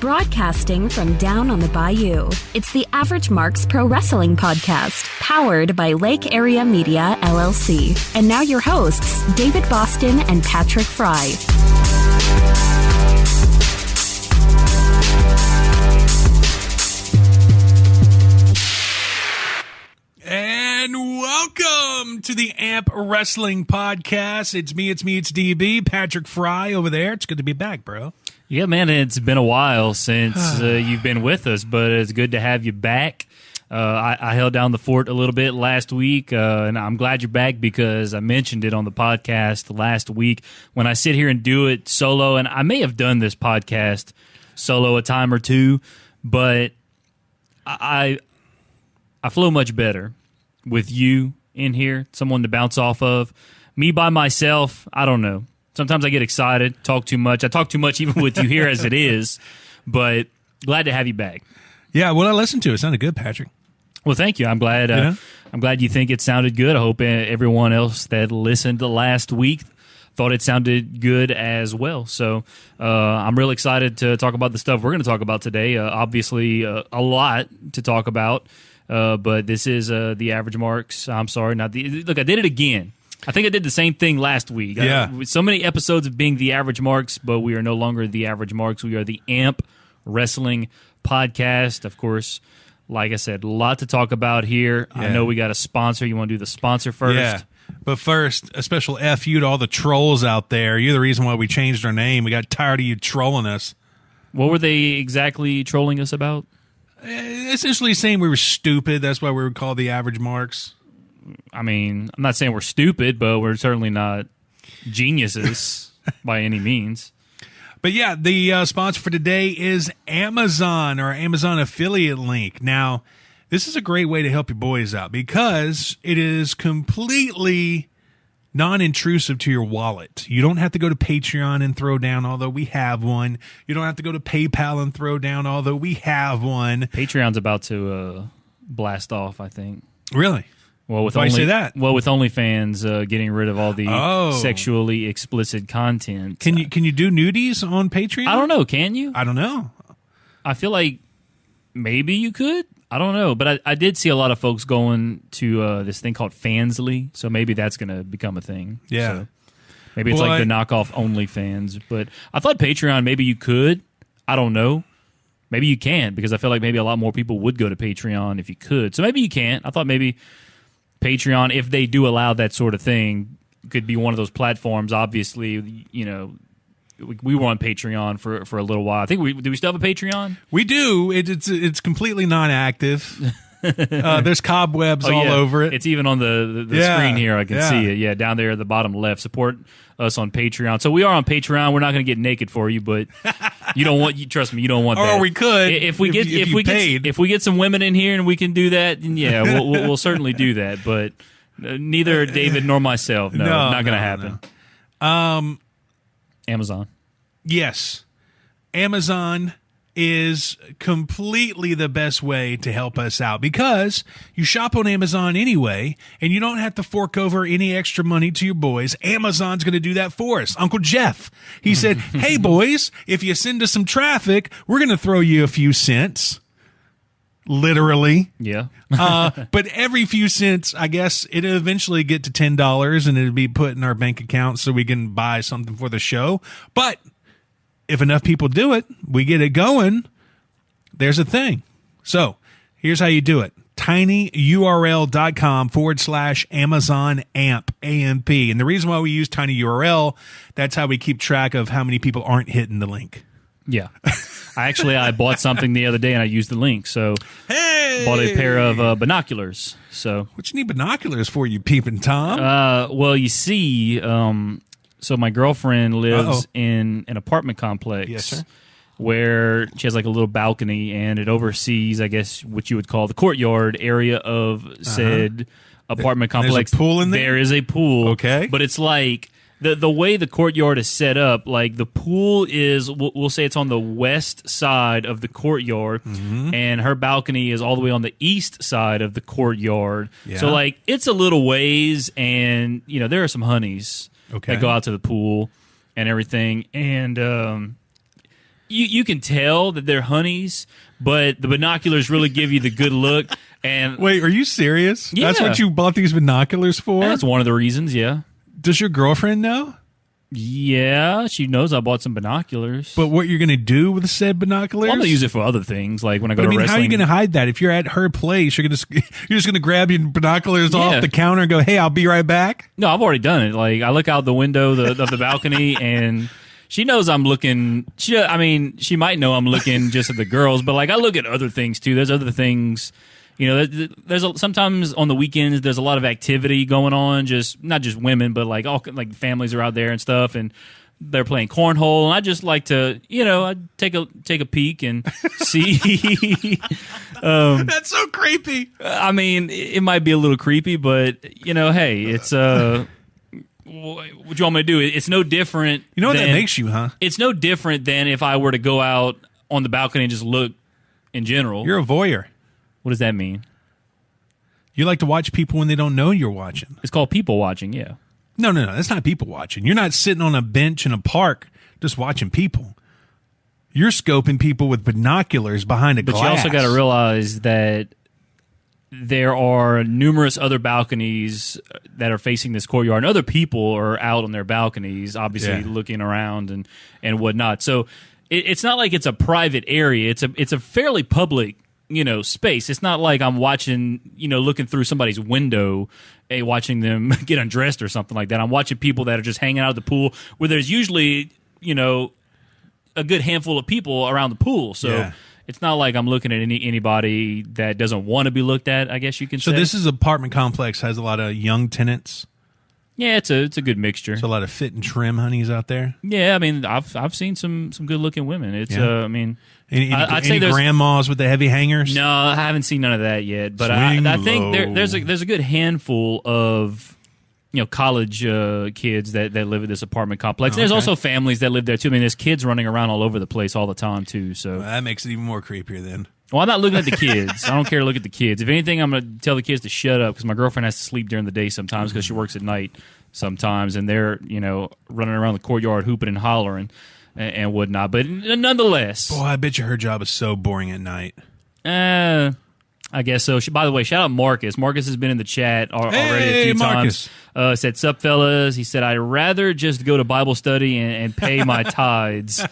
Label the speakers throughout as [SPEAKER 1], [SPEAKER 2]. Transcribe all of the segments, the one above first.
[SPEAKER 1] Broadcasting from down on the bayou, it's the Average Marks Pro Wrestling Podcast, powered by Lake Area Media, LLC. And now your hosts, David Boston and Patrick Fry.
[SPEAKER 2] And welcome to the AMP Wrestling Podcast. It's me, it's me, it's DB, Patrick Fry over there. It's good to be back, bro.
[SPEAKER 3] Yeah, man, it's been a while since uh, you've been with us, but it's good to have you back. Uh, I, I, held down the fort a little bit last week, uh, and I'm glad you're back because I mentioned it on the podcast last week. When I sit here and do it solo, and I may have done this podcast solo a time or two, but I I flow much better with you in here, someone to bounce off of. Me by myself, I don't know. Sometimes I get excited, talk too much. I talk too much even with you here as it is, but glad to have you back.
[SPEAKER 2] Yeah, what I listened to, it sounded good, Patrick.
[SPEAKER 3] Well, thank you. I'm glad. Uh. I'm glad you think it sounded good. I hope everyone else that listened to last week thought it sounded good as well. So uh, I'm real excited to talk about the stuff we're going to talk about today. Uh, obviously, uh, a lot to talk about, uh, but this is uh, the average marks. I'm sorry, not the look. I did it again. I think I did the same thing last week.
[SPEAKER 2] Yeah.
[SPEAKER 3] I, so many episodes of being the average marks, but we are no longer the average marks. We are the AMP Wrestling Podcast. Of course, like I said, a lot to talk about here. Yeah. I know we got a sponsor. You want to do the sponsor first?
[SPEAKER 2] Yeah. But first, a special F you to all the trolls out there. You're the reason why we changed our name. We got tired of you trolling us.
[SPEAKER 3] What were they exactly trolling us about?
[SPEAKER 2] Eh, essentially saying we were stupid. That's why we were called the average marks.
[SPEAKER 3] I mean, I'm not saying we're stupid, but we're certainly not geniuses by any means.
[SPEAKER 2] But yeah, the uh, sponsor for today is Amazon or Amazon affiliate link. Now, this is a great way to help your boys out because it is completely non intrusive to your wallet. You don't have to go to Patreon and throw down, although we have one. You don't have to go to PayPal and throw down, although we have one.
[SPEAKER 3] Patreon's about to uh, blast off, I think.
[SPEAKER 2] Really?
[SPEAKER 3] Well, with
[SPEAKER 2] Why
[SPEAKER 3] only,
[SPEAKER 2] say that?
[SPEAKER 3] Well, with OnlyFans uh, getting rid of all the
[SPEAKER 2] Oh.
[SPEAKER 3] sexually explicit content.
[SPEAKER 2] Can you can you do nudies on Patreon?
[SPEAKER 3] I don't know. Can you?
[SPEAKER 2] I don't know.
[SPEAKER 3] I feel like maybe you could. I don't know, but I, I did see a lot of folks going to uh, this thing called Fansly, so maybe that's going to become a thing.
[SPEAKER 2] Yeah.
[SPEAKER 3] So maybe it's
[SPEAKER 2] Well,
[SPEAKER 3] like
[SPEAKER 2] I-
[SPEAKER 3] the knockoff OnlyFans, but I thought Patreon maybe you could. I don't know. Maybe you can't because I feel like maybe a lot more people would go to Patreon if you could. So maybe you can't. I thought maybe Patreon, if they do allow that sort of thing, could be one of those platforms. Obviously, you know, we, we were on Patreon for for a little while. I think we do. We still have a Patreon.
[SPEAKER 2] We do. It, it's it's completely non-active. uh, there's cobwebs
[SPEAKER 3] Oh,
[SPEAKER 2] all
[SPEAKER 3] yeah.
[SPEAKER 2] over it.
[SPEAKER 3] It's even on the, the, the
[SPEAKER 2] Yeah,
[SPEAKER 3] screen here. I can
[SPEAKER 2] yeah.
[SPEAKER 3] see it. Yeah, down there at the bottom left. Support us on Patreon. So we are on Patreon. We're not going to get naked for you, but you don't want. You trust me. You don't want
[SPEAKER 2] Or
[SPEAKER 3] that.
[SPEAKER 2] we could,
[SPEAKER 3] if we
[SPEAKER 2] if
[SPEAKER 3] get
[SPEAKER 2] you- if
[SPEAKER 3] if, we
[SPEAKER 2] paid.
[SPEAKER 3] get if we get some women in here and we can do that. Then yeah, we'll, we'll, we'll certainly do that. But uh, neither David nor myself. No,
[SPEAKER 2] No,
[SPEAKER 3] not going to
[SPEAKER 2] no,
[SPEAKER 3] happen.
[SPEAKER 2] um,
[SPEAKER 3] Amazon.
[SPEAKER 2] yes, Amazon is completely the best way to help us out because you shop on Amazon anyway and you don't have to fork over any extra money to your boys. Amazon's going to do that for us. Uncle Jeff, he said, Hey boys, if you send us some traffic, we're going to throw you a few cents. Literally.
[SPEAKER 3] Yeah.
[SPEAKER 2] uh, but every few cents, I guess it'll eventually get to ten dollars, and it'll be put in our bank account so we can buy something for the show. But if enough people do it, we get it going. There's a thing. So here's how you do it: tinyurl.com forward slash Amazon amp amp. And the reason why we use tinyurl, that's how we keep track of how many people aren't hitting the link.
[SPEAKER 3] Yeah. I actually I bought something the other day and I used the link. So
[SPEAKER 2] Hey,
[SPEAKER 3] bought a pair of uh, binoculars. So
[SPEAKER 2] What you need binoculars for, you peeping tom?
[SPEAKER 3] Uh, well, you see, um, so my girlfriend lives
[SPEAKER 2] Uh-oh.
[SPEAKER 3] in an apartment complex.
[SPEAKER 2] Yes.
[SPEAKER 3] Where she has like a little balcony and it oversees, I guess, what you would call the courtyard area of said apartment
[SPEAKER 2] Uh-huh. There's a
[SPEAKER 3] complex.
[SPEAKER 2] pool in there?
[SPEAKER 3] There is a pool.
[SPEAKER 2] Okay.
[SPEAKER 3] But it's like the the way the courtyard is set up, like the pool is, we'll, we'll say it's on the west side of the courtyard,
[SPEAKER 2] Mm-hmm.
[SPEAKER 3] and her balcony is all the way on the east side of the courtyard.
[SPEAKER 2] Yeah.
[SPEAKER 3] So like it's a little ways, and you know there are some honeys
[SPEAKER 2] Okay.
[SPEAKER 3] that go out to the pool and everything, and um, you you can tell that they're honeys, but the binoculars really give you the good look. And
[SPEAKER 2] Wait, are you serious? That's what you bought these binoculars for?
[SPEAKER 3] that's one of the reasons. Yeah,
[SPEAKER 2] Does your girlfriend know?
[SPEAKER 3] Yeah, she knows I bought some binoculars.
[SPEAKER 2] But what you're going to do with the said binoculars?
[SPEAKER 3] Well, I'm gonna use it for other things, like when I go
[SPEAKER 2] But I
[SPEAKER 3] to
[SPEAKER 2] mean,
[SPEAKER 3] wrestling.
[SPEAKER 2] how are you going to hide that? If you're at her place, you're going to you're just going to grab your binoculars
[SPEAKER 3] Yeah.
[SPEAKER 2] off the counter and go, "Hey, I'll be right back."
[SPEAKER 3] No, I've already done it. Like I look out the window the, of the balcony and she knows I'm looking. She, I mean, she might know I'm looking just at the girls, but like I look at other things too. There's other things. You know, there's, a, sometimes on the weekends there's a lot of activity going on. Just not just women, but like all like families are out there and stuff, and they're playing cornhole. And I just like to, you know, I take a take a peek and see.
[SPEAKER 2] That's so creepy.
[SPEAKER 3] I mean, it might be a little creepy, but you know, hey, it's uh, wh- what you want me to do? It's no different.
[SPEAKER 2] You know what
[SPEAKER 3] than,
[SPEAKER 2] that makes you, huh?
[SPEAKER 3] It's no different than if I were to go out on the balcony and just look in general.
[SPEAKER 2] You're a voyeur.
[SPEAKER 3] What does that mean?
[SPEAKER 2] You like to watch people when they don't know you're watching.
[SPEAKER 3] It's called people watching. Yeah.
[SPEAKER 2] No, no, no. That's not people watching. You're not sitting on a bench in a park just watching people. You're scoping people with binoculars behind a
[SPEAKER 3] But
[SPEAKER 2] glass.
[SPEAKER 3] you also got to realize that there are numerous other balconies uh, that are facing this courtyard, and other people are out on their balconies, obviously
[SPEAKER 2] Yeah.
[SPEAKER 3] looking around and and whatnot. So it, it's not like it's a private area; it's a it's a fairly public you know space. It's not like I'm watching you know looking through somebody's window. eh, watching them get undressed or something like that. I'm watching people that are just hanging out at the pool where there's usually, you know, a good handful of people around the pool. So
[SPEAKER 2] Yeah.
[SPEAKER 3] it's not like I'm looking at any anybody that doesn't want to be looked at. I guess you can
[SPEAKER 2] So
[SPEAKER 3] say.
[SPEAKER 2] this is apartment complex has a lot of young tenants.
[SPEAKER 3] Yeah, it's a it's a good mixture.
[SPEAKER 2] There's a lot of fit and trim honeys out there.
[SPEAKER 3] yeah, I mean, I've I've seen some some good looking women. It's
[SPEAKER 2] Yeah.
[SPEAKER 3] uh, I mean,
[SPEAKER 2] Any, any,
[SPEAKER 3] I- I'd say
[SPEAKER 2] any
[SPEAKER 3] there's-
[SPEAKER 2] grandmas with the heavy hangers?
[SPEAKER 3] no, I haven't seen none of that yet. But I,
[SPEAKER 2] Swing
[SPEAKER 3] I think there,
[SPEAKER 2] low.
[SPEAKER 3] there's a there's a good handful of you know college uh, kids that, that live at this apartment complex. There's
[SPEAKER 2] okay.
[SPEAKER 3] also families that live there too. I mean, there's kids running around all over the place all the time too. So
[SPEAKER 2] Well, that makes it even more creepier then.
[SPEAKER 3] Well, I'm not looking at the kids. I don't care to look at the kids. If anything, I'm going to tell the kids to shut up because my girlfriend has to sleep during the day sometimes because she works at night sometimes, and they're you know running around the courtyard hooping and hollering and, and whatnot. But nonetheless,
[SPEAKER 2] Boy, I bet you her job is so boring at night.
[SPEAKER 3] uh, I guess so. She, by the way, shout out Marcus. Marcus has been in the chat al- already a
[SPEAKER 2] Hey,
[SPEAKER 3] few
[SPEAKER 2] Marcus.
[SPEAKER 3] times. Uh, said, "Sup, fellas?" He said, "I'd rather just go to Bible study and, and pay my tithes."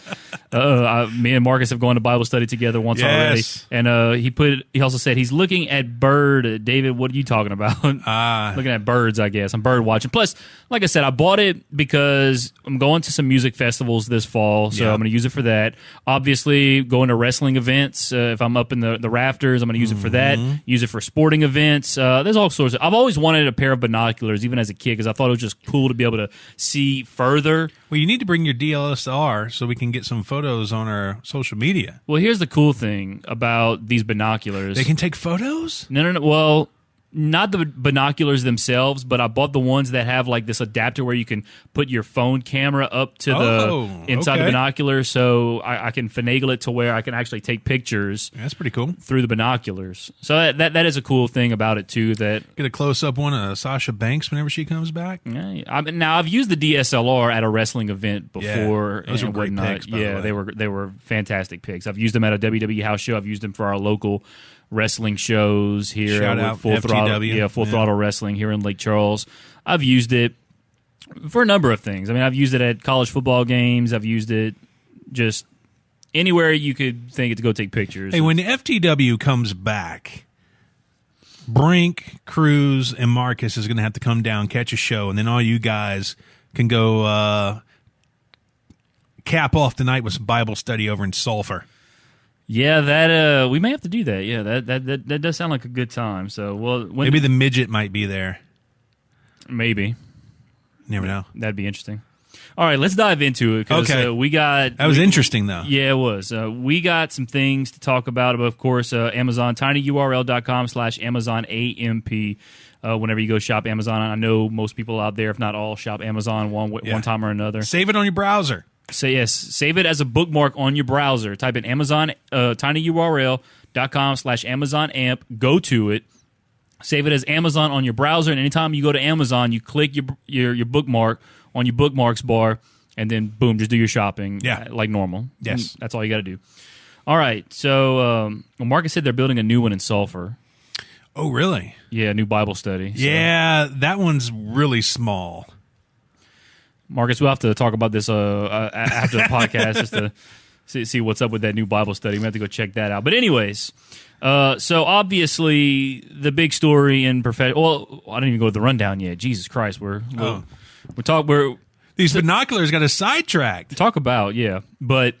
[SPEAKER 3] Uh, I, me and Marcus have gone to Bible study together once already, and uh, he put. He also said he's looking at bird. Uh, David, what are you talking about?
[SPEAKER 2] Ah.
[SPEAKER 3] looking at birds, I guess. I'm bird watching. Plus, like I said, I bought it because I'm going to some music festivals this fall, so
[SPEAKER 2] Yeah.
[SPEAKER 3] I'm going to use it for that. Obviously, going to wrestling events. Uh, if I'm up in the, the rafters, I'm going to use it for that.
[SPEAKER 2] Mm-hmm.
[SPEAKER 3] Use it for sporting events. Uh, there's all sorts. Of, I've always wanted a pair of binoculars, even as a kid, because I thought it was just cool to be able to see further.
[SPEAKER 2] Well, you need to bring your DLSR so we can get some photos on our social media.
[SPEAKER 3] Well, here's the cool thing about these binoculars.
[SPEAKER 2] They can take photos?
[SPEAKER 3] No, no, no. Well, not the binoculars themselves, but I bought the ones that have like this adapter where you can put your phone camera up to
[SPEAKER 2] Oh,
[SPEAKER 3] the inside the binocular, so I, I can finagle it to where I can actually take pictures
[SPEAKER 2] That's pretty cool.
[SPEAKER 3] through the binoculars. So that that, that is a cool thing about it too. That
[SPEAKER 2] Get a close up one of Sasha Banks whenever she comes back.
[SPEAKER 3] Yeah, I mean, now I've used the DSLR at a wrestling event before.
[SPEAKER 2] Yeah, those were great
[SPEAKER 3] whatnot.
[SPEAKER 2] pics, by the
[SPEAKER 3] yeah,
[SPEAKER 2] way.
[SPEAKER 3] they were they were fantastic pics. I've used them at a WWE house show. I've used them for our local wrestling shows here.
[SPEAKER 2] Shout out
[SPEAKER 3] Full Throttle, yeah, Full
[SPEAKER 2] Yeah.
[SPEAKER 3] Throttle Wrestling here in Lake Charles. I've used it for a number of things. I mean, I've used it at college football games. I've used it just anywhere you could think it to go take pictures.
[SPEAKER 2] Hey, when the FTW comes back, Brink, Cruz, and Marcus is going to have to come down, catch a show, and then all you guys can go uh, cap off the night with some Bible study over in Sulphur.
[SPEAKER 3] Yeah, that uh, we may have to do that. Yeah, that that that, that does sound like a good time. So, well, when,
[SPEAKER 2] Maybe the midget might be there.
[SPEAKER 3] maybe
[SPEAKER 2] Never know.
[SPEAKER 3] that'd be interesting. All right, let's dive into it
[SPEAKER 2] Okay.
[SPEAKER 3] uh, we got
[SPEAKER 2] That was
[SPEAKER 3] we-
[SPEAKER 2] interesting, though.
[SPEAKER 3] Yeah, it was. Uh, we got some things to talk about. But of course, uh, Amazon, tinyurl.com slash Amazon AMP. Uh, whenever you go shop Amazon, I know most people out there, if not all, shop Amazon one
[SPEAKER 2] Yeah.
[SPEAKER 3] one time or another.
[SPEAKER 2] Save it on your browser.
[SPEAKER 3] So yes, save it as a bookmark on your browser. Type in Amazon uh, tinyurl.com slash Amazon AMP. Go to it. Save it as Amazon on your browser, and anytime you go to Amazon, you click your your, your bookmark on your bookmarks bar, and then boom, just do your shopping.
[SPEAKER 2] Yeah.
[SPEAKER 3] uh, like normal.
[SPEAKER 2] Yes.
[SPEAKER 3] And that's all you got to do. All right, so um, well, Marcus said they're building a new one in Sulphur.
[SPEAKER 2] Oh, really?
[SPEAKER 3] Yeah, new Bible study. So,
[SPEAKER 2] Yeah, that one's really small.
[SPEAKER 3] Marcus, we'll have to talk about this uh, uh, after the podcast just to see, see what's up with that new Bible study. We have to go check that out. But anyways, uh, so obviously the big story in profession. Well, I didn't even go with the rundown yet. Jesus Christ, we're we're,
[SPEAKER 2] Oh.
[SPEAKER 3] we're talk we're
[SPEAKER 2] These binoculars got us sidetracked.
[SPEAKER 3] talk about yeah. But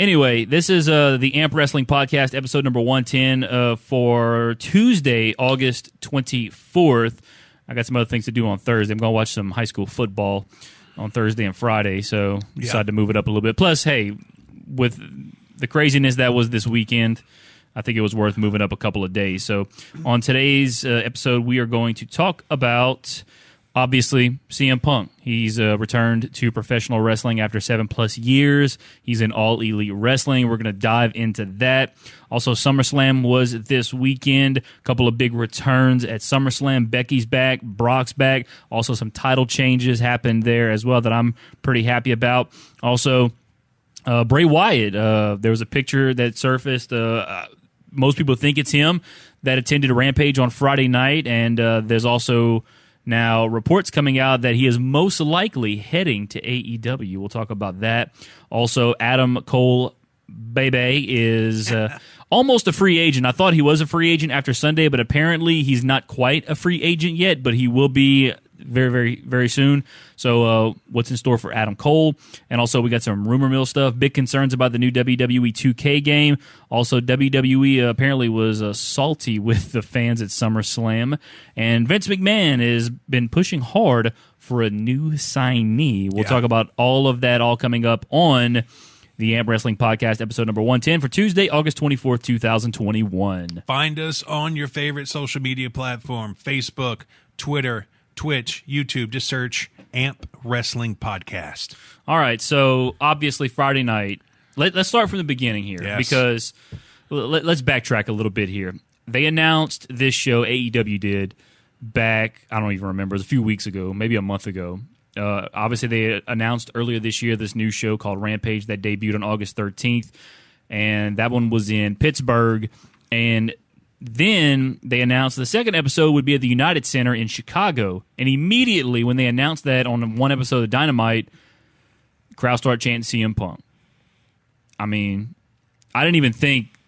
[SPEAKER 3] anyway, this is uh, the Amp Wrestling Podcast, episode number one ten uh, for Tuesday, August twenty fourth. I got some other things to do on Thursday. I'm going to watch some high school football on Thursday and Friday, so decided to move it up a little bit. Plus, hey, with the craziness that was this weekend, I think it was worth moving up a couple of days. So, on today's uh, episode, we are going to talk about obviously CM Punk. He's uh, returned to professional wrestling after seven plus years. He's in all elite wrestling. We're going to dive into that. Also, SummerSlam was this weekend. A couple of big returns at SummerSlam. Becky's back, Brock's back. Also, some title changes happened there as well that I'm pretty happy about. Also, uh, Bray Wyatt. Uh, there was a picture that surfaced. Uh, uh, most people think it's him that attended Rampage on Friday night, and uh, there's also now reports coming out that he is most likely heading to AEW. We'll talk about that. Also, Adam Cole Bebe is uh, almost a free agent. I thought he was a free agent after Sunday, but apparently he's not quite a free agent yet, but he will be very, very, very soon. So, uh, what's in store for Adam Cole? And also, we got some rumor mill stuff. Big concerns about the new WWE 2K game. Also, WWE uh, apparently was uh, salty with the fans at SummerSlam. And Vince McMahon has been pushing hard for a new signee. We'll
[SPEAKER 2] Yeah.
[SPEAKER 3] talk about all of that all coming up on the Amp Wrestling Podcast, episode number 110 for Tuesday, August 24th, 2021.
[SPEAKER 2] Find us on your favorite social media platform Facebook, Twitter, Twitch, YouTube. Just search Amp Wrestling Podcast.
[SPEAKER 3] All right, so obviously Friday night. Let, let's start from the beginning here
[SPEAKER 2] Yes.
[SPEAKER 3] because let, let's backtrack a little bit here. They announced this show AEW did back. I don't even remember. It was a few weeks ago, maybe a month ago. Uh, obviously, they announced earlier this year this new show called Rampage that debuted on August 13th, and that one was in Pittsburgh. And then they announced the second episode would be at the United Center in Chicago. And immediately, when they announced that on one episode of Dynamite, crowd started chanting CM Punk. I mean, I didn't even think,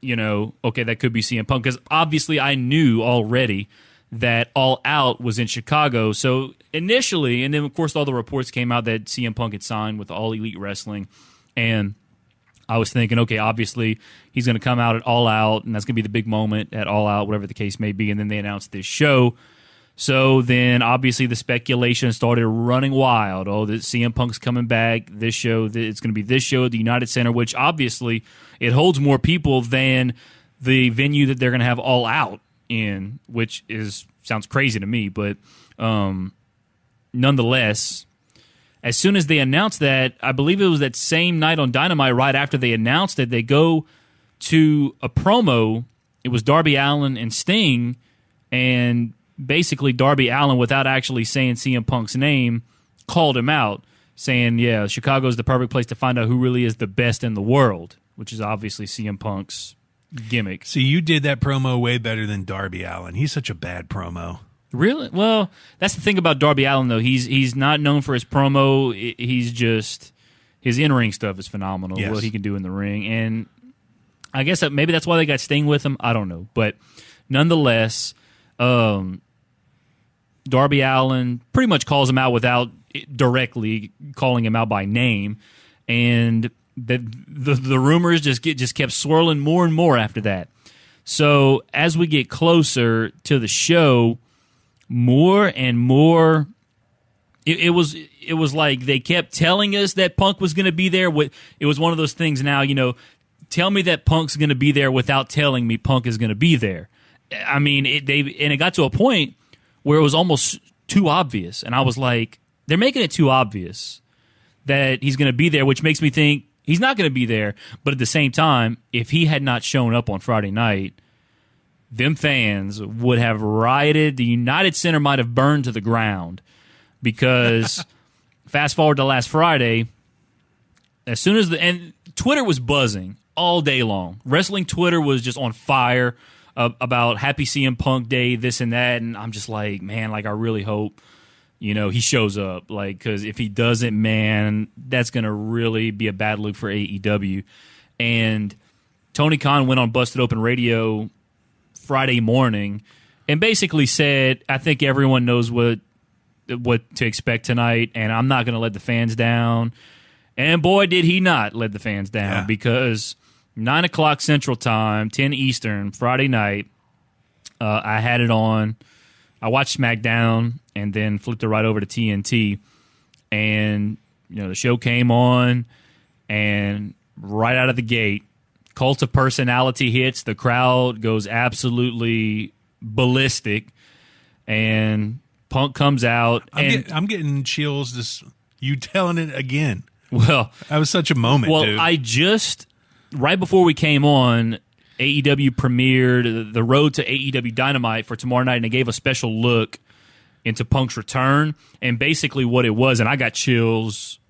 [SPEAKER 3] you know, okay, that could be CM Punk because obviously I knew already that All Out was in Chicago. So initially, and then of course all the reports came out that CM Punk had signed with All Elite Wrestling, and I was thinking, okay, obviously he's going to come out at All Out, and that's going to be the big moment at All Out, whatever the case may be. And then they announced this show. So then, obviously, the speculation started running wild. Oh, that CM Punk's coming back. This show, it's going to be this show at the United Center, which obviously it holds more people than the venue that they're going to have All Out in, which is sounds crazy to me, but um, nonetheless, as soon as they announced that, I believe it was that same night on Dynamite, right after they announced it, they go to a promo. It was Darby Allin and Sting, and basically Darby Allin, without actually saying CM Punk's name, called him out, saying, "Yeah, Chicago's the perfect place to find out who really is the best in the world," which is obviously CM Punk's gimmick.
[SPEAKER 2] See, you did that promo way better than Darby Allin. He's such a bad promo.
[SPEAKER 3] Really? Well, that's the thing about Darby Allin, though. He's he's not known for his promo. He's just his in ring stuff is phenomenal.
[SPEAKER 2] Yes.
[SPEAKER 3] What he can do in the ring, and I guess that maybe that's why they got Sting with him. I don't know, but nonetheless, um, Darby Allin pretty much calls him out without directly calling him out by name, and the the, the rumors just get just kept swirling more and more after that. So as we get closer to the show, more and more it, it was it was like they kept telling us that Punk was going to be there. With it was one of those things. Now you know, tell me that Punk's going to be there without telling me Punk is going to be there. I mean, it, they and it got to a point where it was almost too obvious, and I was like, they're making it too obvious that he's going to be there, which makes me think he's not going to be there. But at the same time, if he had not shown up on Friday night, them fans would have rioted. The United Center might have burned to the ground because fast forward to last Friday. As soon as the and Twitter was buzzing all day long. Wrestling Twitter was just on fire uh, about Happy CM Punk Day, this and that, and I'm just like, man, like I really hope you know he shows up, like because if he doesn't, man, that's gonna really be a bad look for AEW. And Tony Khan went on Busted Open Radio Friday morning and basically said, I think everyone knows what what to expect tonight, and I'm not going to let the fans down. And boy, did he not let the fans down
[SPEAKER 2] Yeah.
[SPEAKER 3] because nine o'clock Central Time, ten Eastern, Friday night. Uh, I had it on. I watched SmackDown and then flipped it right over to TNT, and you know the show came on, and right out of the gate, cult of personality hits. The crowd goes absolutely ballistic, and Punk comes out,
[SPEAKER 2] I'm,
[SPEAKER 3] and
[SPEAKER 2] get, I'm getting chills. This you telling it again.
[SPEAKER 3] well,
[SPEAKER 2] That was such a moment,
[SPEAKER 3] well,
[SPEAKER 2] dude.
[SPEAKER 3] I just right before we came on, AEW premiered the Road to AEW Dynamite for tomorrow night, and they gave a special look into Punk's return and basically what it was. And I got chills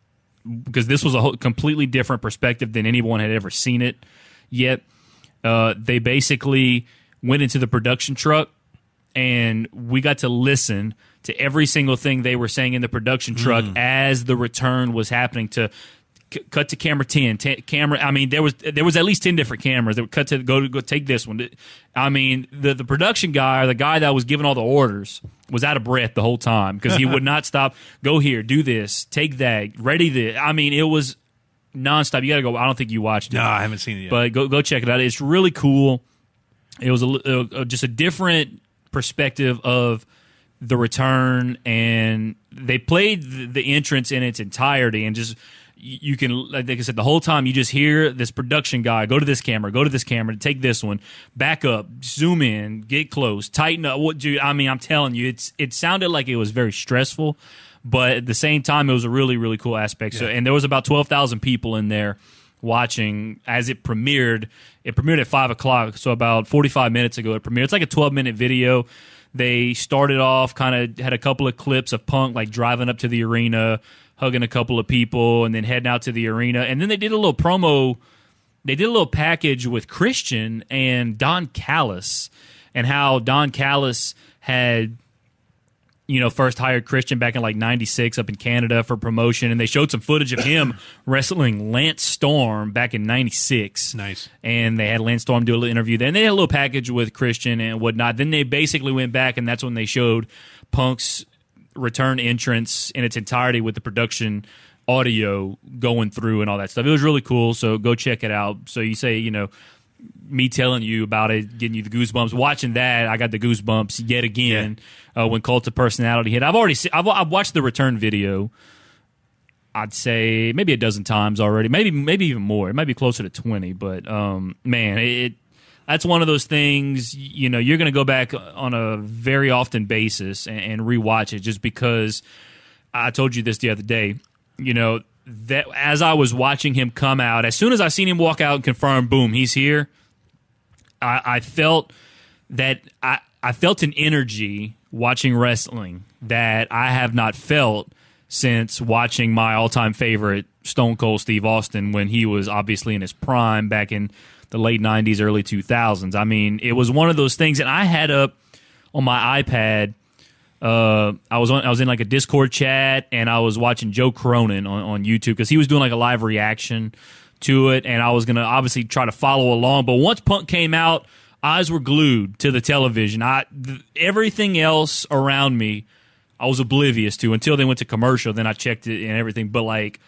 [SPEAKER 3] because this was a whole, completely different perspective than anyone had ever seen it yet. Uh, they basically went into the production truck and we got to listen to every single thing they were saying in the production truck as the return was happening to c- cut to camera 10 t- camera i mean there was there was at least 10 different cameras that would cut to go to go take this one i mean the the production guy or the guy that was giving all the orders was out of breath the whole time because he would not stop go here do this take that ready this i mean it was nonstop you gotta go i don't think you watched it
[SPEAKER 2] no, I haven't seen it yet.
[SPEAKER 3] but go go check it out. It's really cool. It was a, li- uh, just a different perspective of the return, and they played the, the entrance in its entirety, and just you you can like I said the whole time you just hear this production guy go to this camera, go to this camera, take this one, back up, zoom in, get close, tighten up. What dude? I mean, I'm telling you, it's it sounded like it was very stressful, but at the same time, it was a really really cool aspect. So, and there was about twelve thousand people in there watching as it premiered. It premiered at five o'clock, so about forty five minutes ago it premiered. It's like a twelve minute video. They started off kind of had a couple of clips of Punk like driving up to the arena, hugging a couple of people, and then heading out to the arena. And then they did a little promo. They did a little package with Christian and Don Callis, and how Don Callis had you know, first hired Christian back in like 96 up in Canada for promotion. And they showed some footage of him wrestling Lance Storm back in 96.
[SPEAKER 2] Nice.
[SPEAKER 3] And they had Lance Storm do a little interview. Then they had a little package with Christian and whatnot. Then they basically went back, and that's when they showed Punk's return entrance in its entirety with the production audio going through and all that stuff. It was really cool. So go check it out. So you say, you know, me telling you about it, getting you the goosebumps. Watching that, I got the goosebumps yet again uh, when Cult of Personality hit. I've already seen, I've, I've watched the return video. I'd say maybe a dozen times already, maybe maybe even more. It might be closer to twenty, but um, man, it, it that's one of those things. You know, you're going to go back on a very often basis and, and rewatch it, just because I told you this the other day. You know that as I was watching him come out, as soon as I seen him walk out and confirm, boom, he's here. I, I felt that I, I felt an energy watching wrestling that I have not felt since watching my all time favorite Stone Cold Steve Austin when he was obviously in his prime back in the late 90s, early 2000s. I mean, it was one of those things, and I had up on my iPad. Uh, I was on. I was in like a Discord chat, and I was watching Joe Cronin on, on YouTube because he was doing like a live reaction to it, and I was gonna obviously try to follow along. But once Punk came out, eyes were glued to the television. I th- everything else around me, I was oblivious to until they went to commercial. Then I checked it and everything. But like,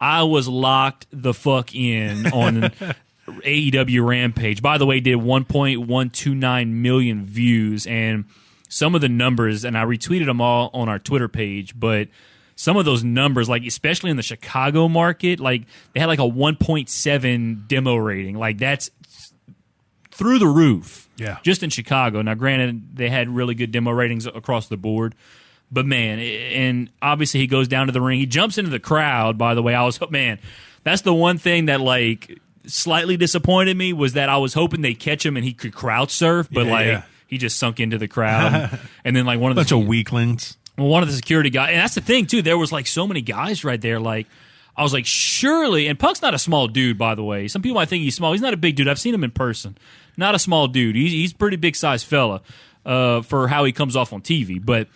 [SPEAKER 3] I was locked the fuck in on AEW Rampage. By the way, did 1.129 million views and some of the numbers, and I retweeted them all on our Twitter page, but some of those numbers, like especially in the Chicago market, like they had like a 1.7 demo rating. Like that's through the roof.
[SPEAKER 2] Yeah.
[SPEAKER 3] Just in Chicago. Now, granted, they had really good demo ratings across the board. But man, and obviously he goes down to the ring. He jumps into the crowd. By the way, I was man, that's the one thing that like slightly disappointed me was that I was hoping they'd catch him and he could crowd surf, but
[SPEAKER 2] Yeah,
[SPEAKER 3] like
[SPEAKER 2] yeah.
[SPEAKER 3] He just sunk into the crowd. and then like one of the
[SPEAKER 2] bunch of weaklings.
[SPEAKER 3] well, one of the security guys, and that's the thing too. There was like so many guys right there. Like I was like, surely. And Punk's not a small dude, by the way. Some people might think he's small. He's not a big dude. I've seen him in person. Not a small dude. He's he's pretty big sized fella uh, for how he comes off on TV. But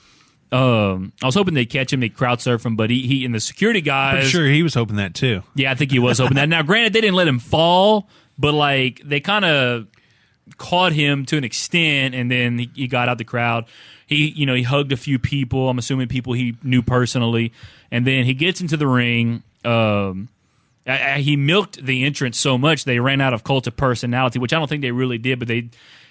[SPEAKER 3] um, I was hoping they'd catch him, they'd crowd surf him. But he, he and the security guys,
[SPEAKER 2] sure he was hoping that too.
[SPEAKER 3] yeah, I think he was hoping that. Now, granted, they didn't let him fall, but like they kind of caught him to an extent, and then he, he got out the crowd. He, you know, he hugged a few people. I'm assuming people he knew personally, and then he gets into the ring. Um, I, I, he milked the entrance so much they ran out of cult of personality, which I don't think they really did. But they,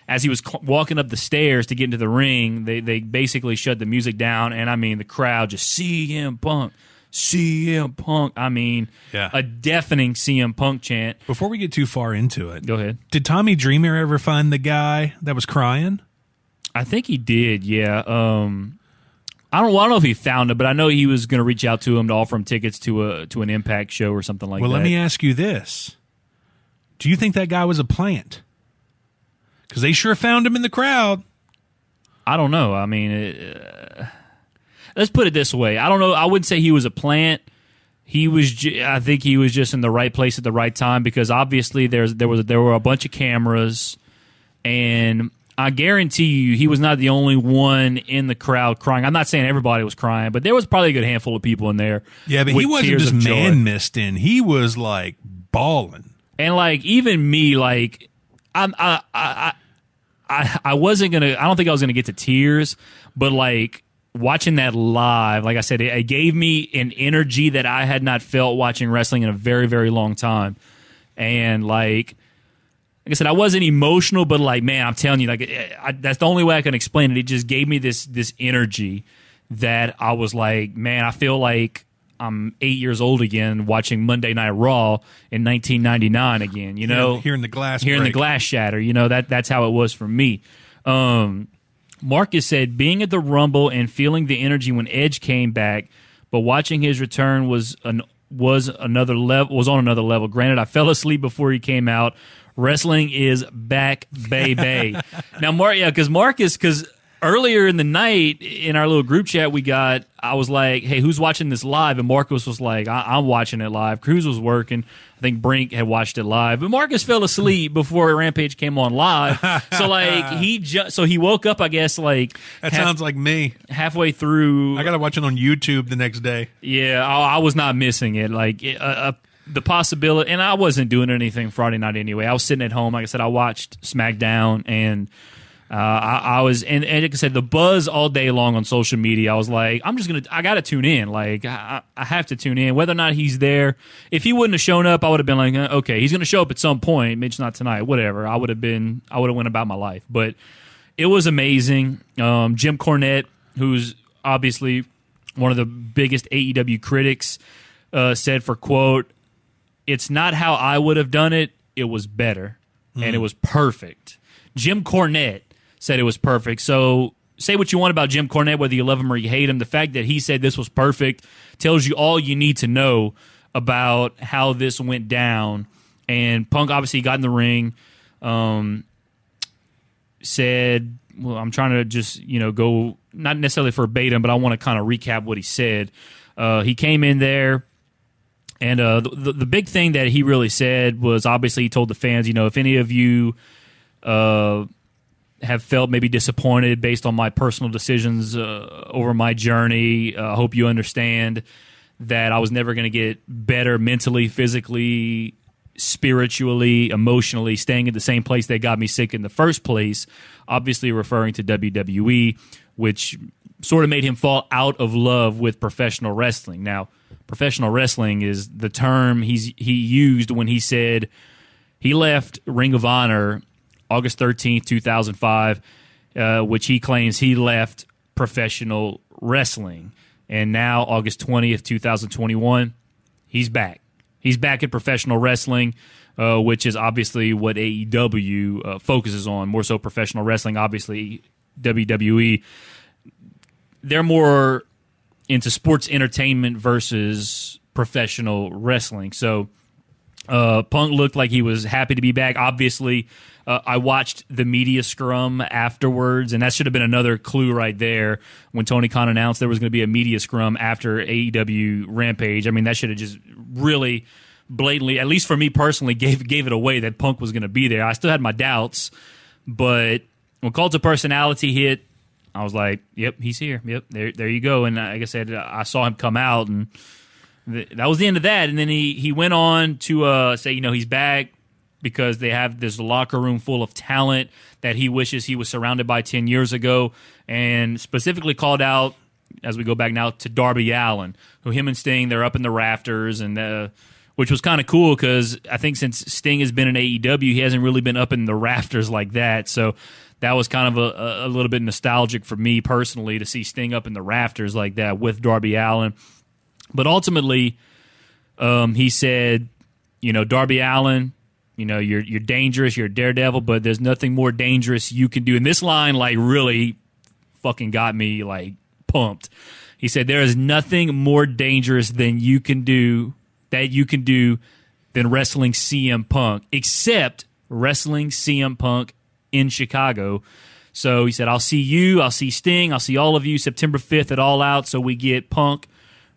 [SPEAKER 3] as he was cl- walking up the stairs to get into the ring, they they basically shut the music down, and I mean the crowd just see him Punk, CM Punk. I mean,
[SPEAKER 2] Yeah.
[SPEAKER 3] a deafening CM Punk chant.
[SPEAKER 2] Before we get too far into it,
[SPEAKER 3] Go ahead.
[SPEAKER 2] did Tommy Dreamer ever find the guy that was crying?
[SPEAKER 3] I think he did. Yeah. Um, I don't. Well, I don't know if he found him, but I know he was going to reach out to him to offer him tickets to a to an Impact show or something like
[SPEAKER 2] Well,
[SPEAKER 3] that.
[SPEAKER 2] let me ask you this: Do you think that guy was a plant? Because they sure found him in the crowd.
[SPEAKER 3] I don't know. I mean, uh, let's put it this way. I don't know. I wouldn't say he was a plant. He was. Ju- I think he was just in the right place at the right time because obviously there's there was there were a bunch of cameras, and I guarantee you he was not the only one in the crowd crying. I'm not saying everybody was crying, but there was probably a good handful of people in there.
[SPEAKER 2] Yeah, but he wasn't just man misting. He was like bawling.
[SPEAKER 3] and like even me, like I'm I I I, I wasn't gonna. I don't think I was gonna get to tears, but like watching that live, like I said, it, it gave me an energy that I had not felt watching wrestling in a very very long time, and like. Like I said, I wasn't emotional, but like, man, I'm telling you, like, I, I, that's the only way I can explain it. It just gave me this this energy that I was like, man, I feel like I'm eight years old again, watching Monday Night Raw in 1999 again. You know,
[SPEAKER 2] hearing the glass
[SPEAKER 3] hearing the glass shatter. You know that that's how it was for me. Um, Marcus said, being at the Rumble and feeling the energy when Edge came back, but watching his return was an was another level was on another level. Granted, I fell asleep before he came out. Wrestling is back, baby. now, Mark, yeah, because Marcus, because earlier in the night in our little group chat we got, I was like, "Hey, who's watching this live?" And Marcus was like, I- "I'm watching it live." Cruz was working. I think Brink had watched it live, but Marcus fell asleep before Rampage came on live. so like he ju- so he woke up, I guess, like
[SPEAKER 2] That
[SPEAKER 3] half-
[SPEAKER 2] sounds like me.
[SPEAKER 3] halfway through.
[SPEAKER 2] I got to watch it on YouTube the next day.
[SPEAKER 3] Yeah, I, I was not missing it. Like uh, uh, the possibility, and I wasn't doing anything Friday night anyway. I was sitting at home. Like I said, I watched SmackDown, and uh, I, I was, and, and like I said, the buzz all day long on social media. I was like, I'm just gonna, I got to tune in. Like I, I have to tune in, whether or not he's there. If he wouldn't have shown up, I would have been like, uh, okay, he's gonna show up at some point. Maybe it's not tonight. Whatever. I would have been, I would have went about my life. But it was amazing. Um, Jim Cornette, who's obviously one of the biggest AEW critics, uh, said for quote, "It's not how I would have done it. It was better, and it was perfect." Jim Cornette said it was perfect. So say what you want about Jim Cornette, whether you love him or you hate him. The fact that he said this was perfect tells you all you need to know about how this went down. And Punk obviously got in the ring. Um, said, well, I'm trying to just, you know, go not necessarily verbatim, but I want to kind of recap what he said. Uh, he came in there, and uh, the, the big thing that he really said was obviously he told the fans, you know, if any of you uh, have felt maybe disappointed based on my personal decisions uh, over my journey, uh, I hope you understand that I was never going to get better mentally, physically, spiritually, emotionally, staying in the same place that got me sick in the first place. Obviously, referring to WWE, which sort of made him fall out of love with professional wrestling. Now, professional wrestling is the term he's he used when he said he left Ring of Honor August 13th, 2005, uh, which he claims he left professional wrestling. And now, August 20th, 2021, he's back. He's back in professional wrestling, uh, which is obviously what AEW uh, focuses on, more so professional wrestling. Obviously, WWE, they're more into sports entertainment versus professional wrestling. So, Uh, Punk looked like he was happy to be back. Obviously, uh, I watched the media scrum afterwards, and that should have been another clue right there when Tony Khan announced there was going to be a media scrum after AEW Rampage. I mean, that should have just really blatantly, at least for me personally, gave gave it away that Punk was going to be there. I still had my doubts, but when Cult of Personality hit, I was like, "Yep, he's here. Yep, there, there you go." And like I said, I saw him come out, and th- that was the end of that. And then he he went on to uh, say, you know, he's back because they have this locker room full of talent that he wishes he was surrounded by ten years ago, and specifically called out as we go back now to Darby Allin, who him and Sting they're up in the rafters and. Uh, which was kind of cool because I think since Sting has been in AEW, he hasn't really been up in the rafters like that. So that was kind of a, a little bit nostalgic for me personally to see Sting up in the rafters like that with Darby Allin. But ultimately, um, he said, you know, Darby Allin, you know, you're you're dangerous, you're a daredevil, but there's nothing more dangerous you can do. And this line, like, really fucking got me like pumped. He said, There is nothing more dangerous than you can do that you can do than wrestling CM Punk, except wrestling CM Punk in Chicago. So he said, I'll see you, I'll see Sting, I'll see all of you September 5th at All Out. So we get Punk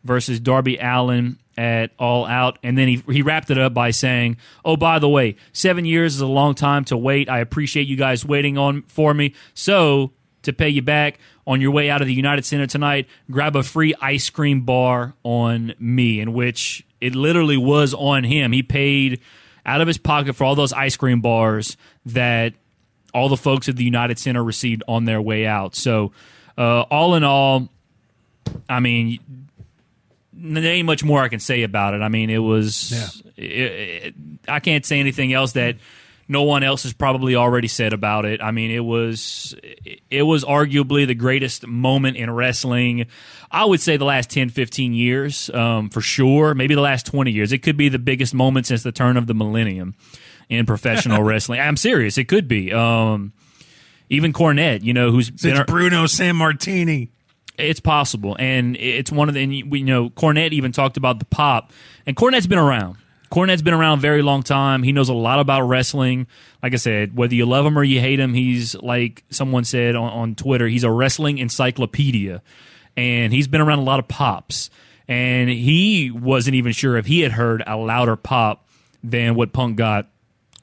[SPEAKER 3] versus Darby Allin at All Out. And then he, he wrapped it up by saying, Oh, by the way, seven years is a long time to wait. I appreciate you guys waiting on for me. So to pay you back on your way out of the United Center tonight, grab a free ice cream bar on me, in which it literally was on him. He paid out of his pocket for all those ice cream bars that all the folks at the United Center received on their way out. So, uh, all in all, I mean, there ain't much more I can say about it. I mean, it was.
[SPEAKER 2] Yeah.
[SPEAKER 3] It, it, I can't say anything else that no one else has probably already said about it. I mean, it was it was arguably the greatest moment in wrestling. I would say the last 10, 15 years, um, for sure. Maybe the last 20 years. It could be the biggest moment since the turn of the millennium in professional wrestling. I'm serious. It could be. Um, even Cornette, you know, who's
[SPEAKER 2] It's
[SPEAKER 3] been,
[SPEAKER 2] Bruno Sammartino.
[SPEAKER 3] It's possible, and it's one of the. And we you know Cornette even talked about the pop, and Cornette's been around. Cornette's been around a very long time. He knows a lot about wrestling. Like I said, whether you love him or you hate him, he's like someone said on, on Twitter, he's a wrestling encyclopedia, and he's been around a lot of pops. And he wasn't even sure if he had heard a louder pop than what Punk got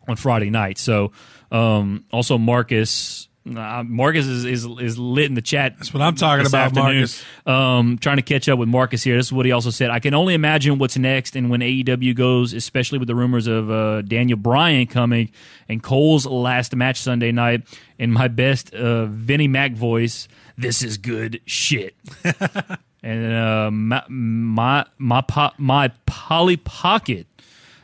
[SPEAKER 3] on Friday night. So, um, also Marcus. Uh, Marcus is, is is lit in the chat.
[SPEAKER 2] That's what I'm talking about,
[SPEAKER 3] afternoon.
[SPEAKER 2] Marcus.
[SPEAKER 3] Um, trying to catch up with Marcus here. This is what he also said. I can only imagine what's next, and when AEW goes, especially with the rumors of uh, Daniel Bryan coming and Cole's last match Sunday night. In my best uh, Vinnie Mac voice, this is good shit. and uh, my my my po- my Polly Pocket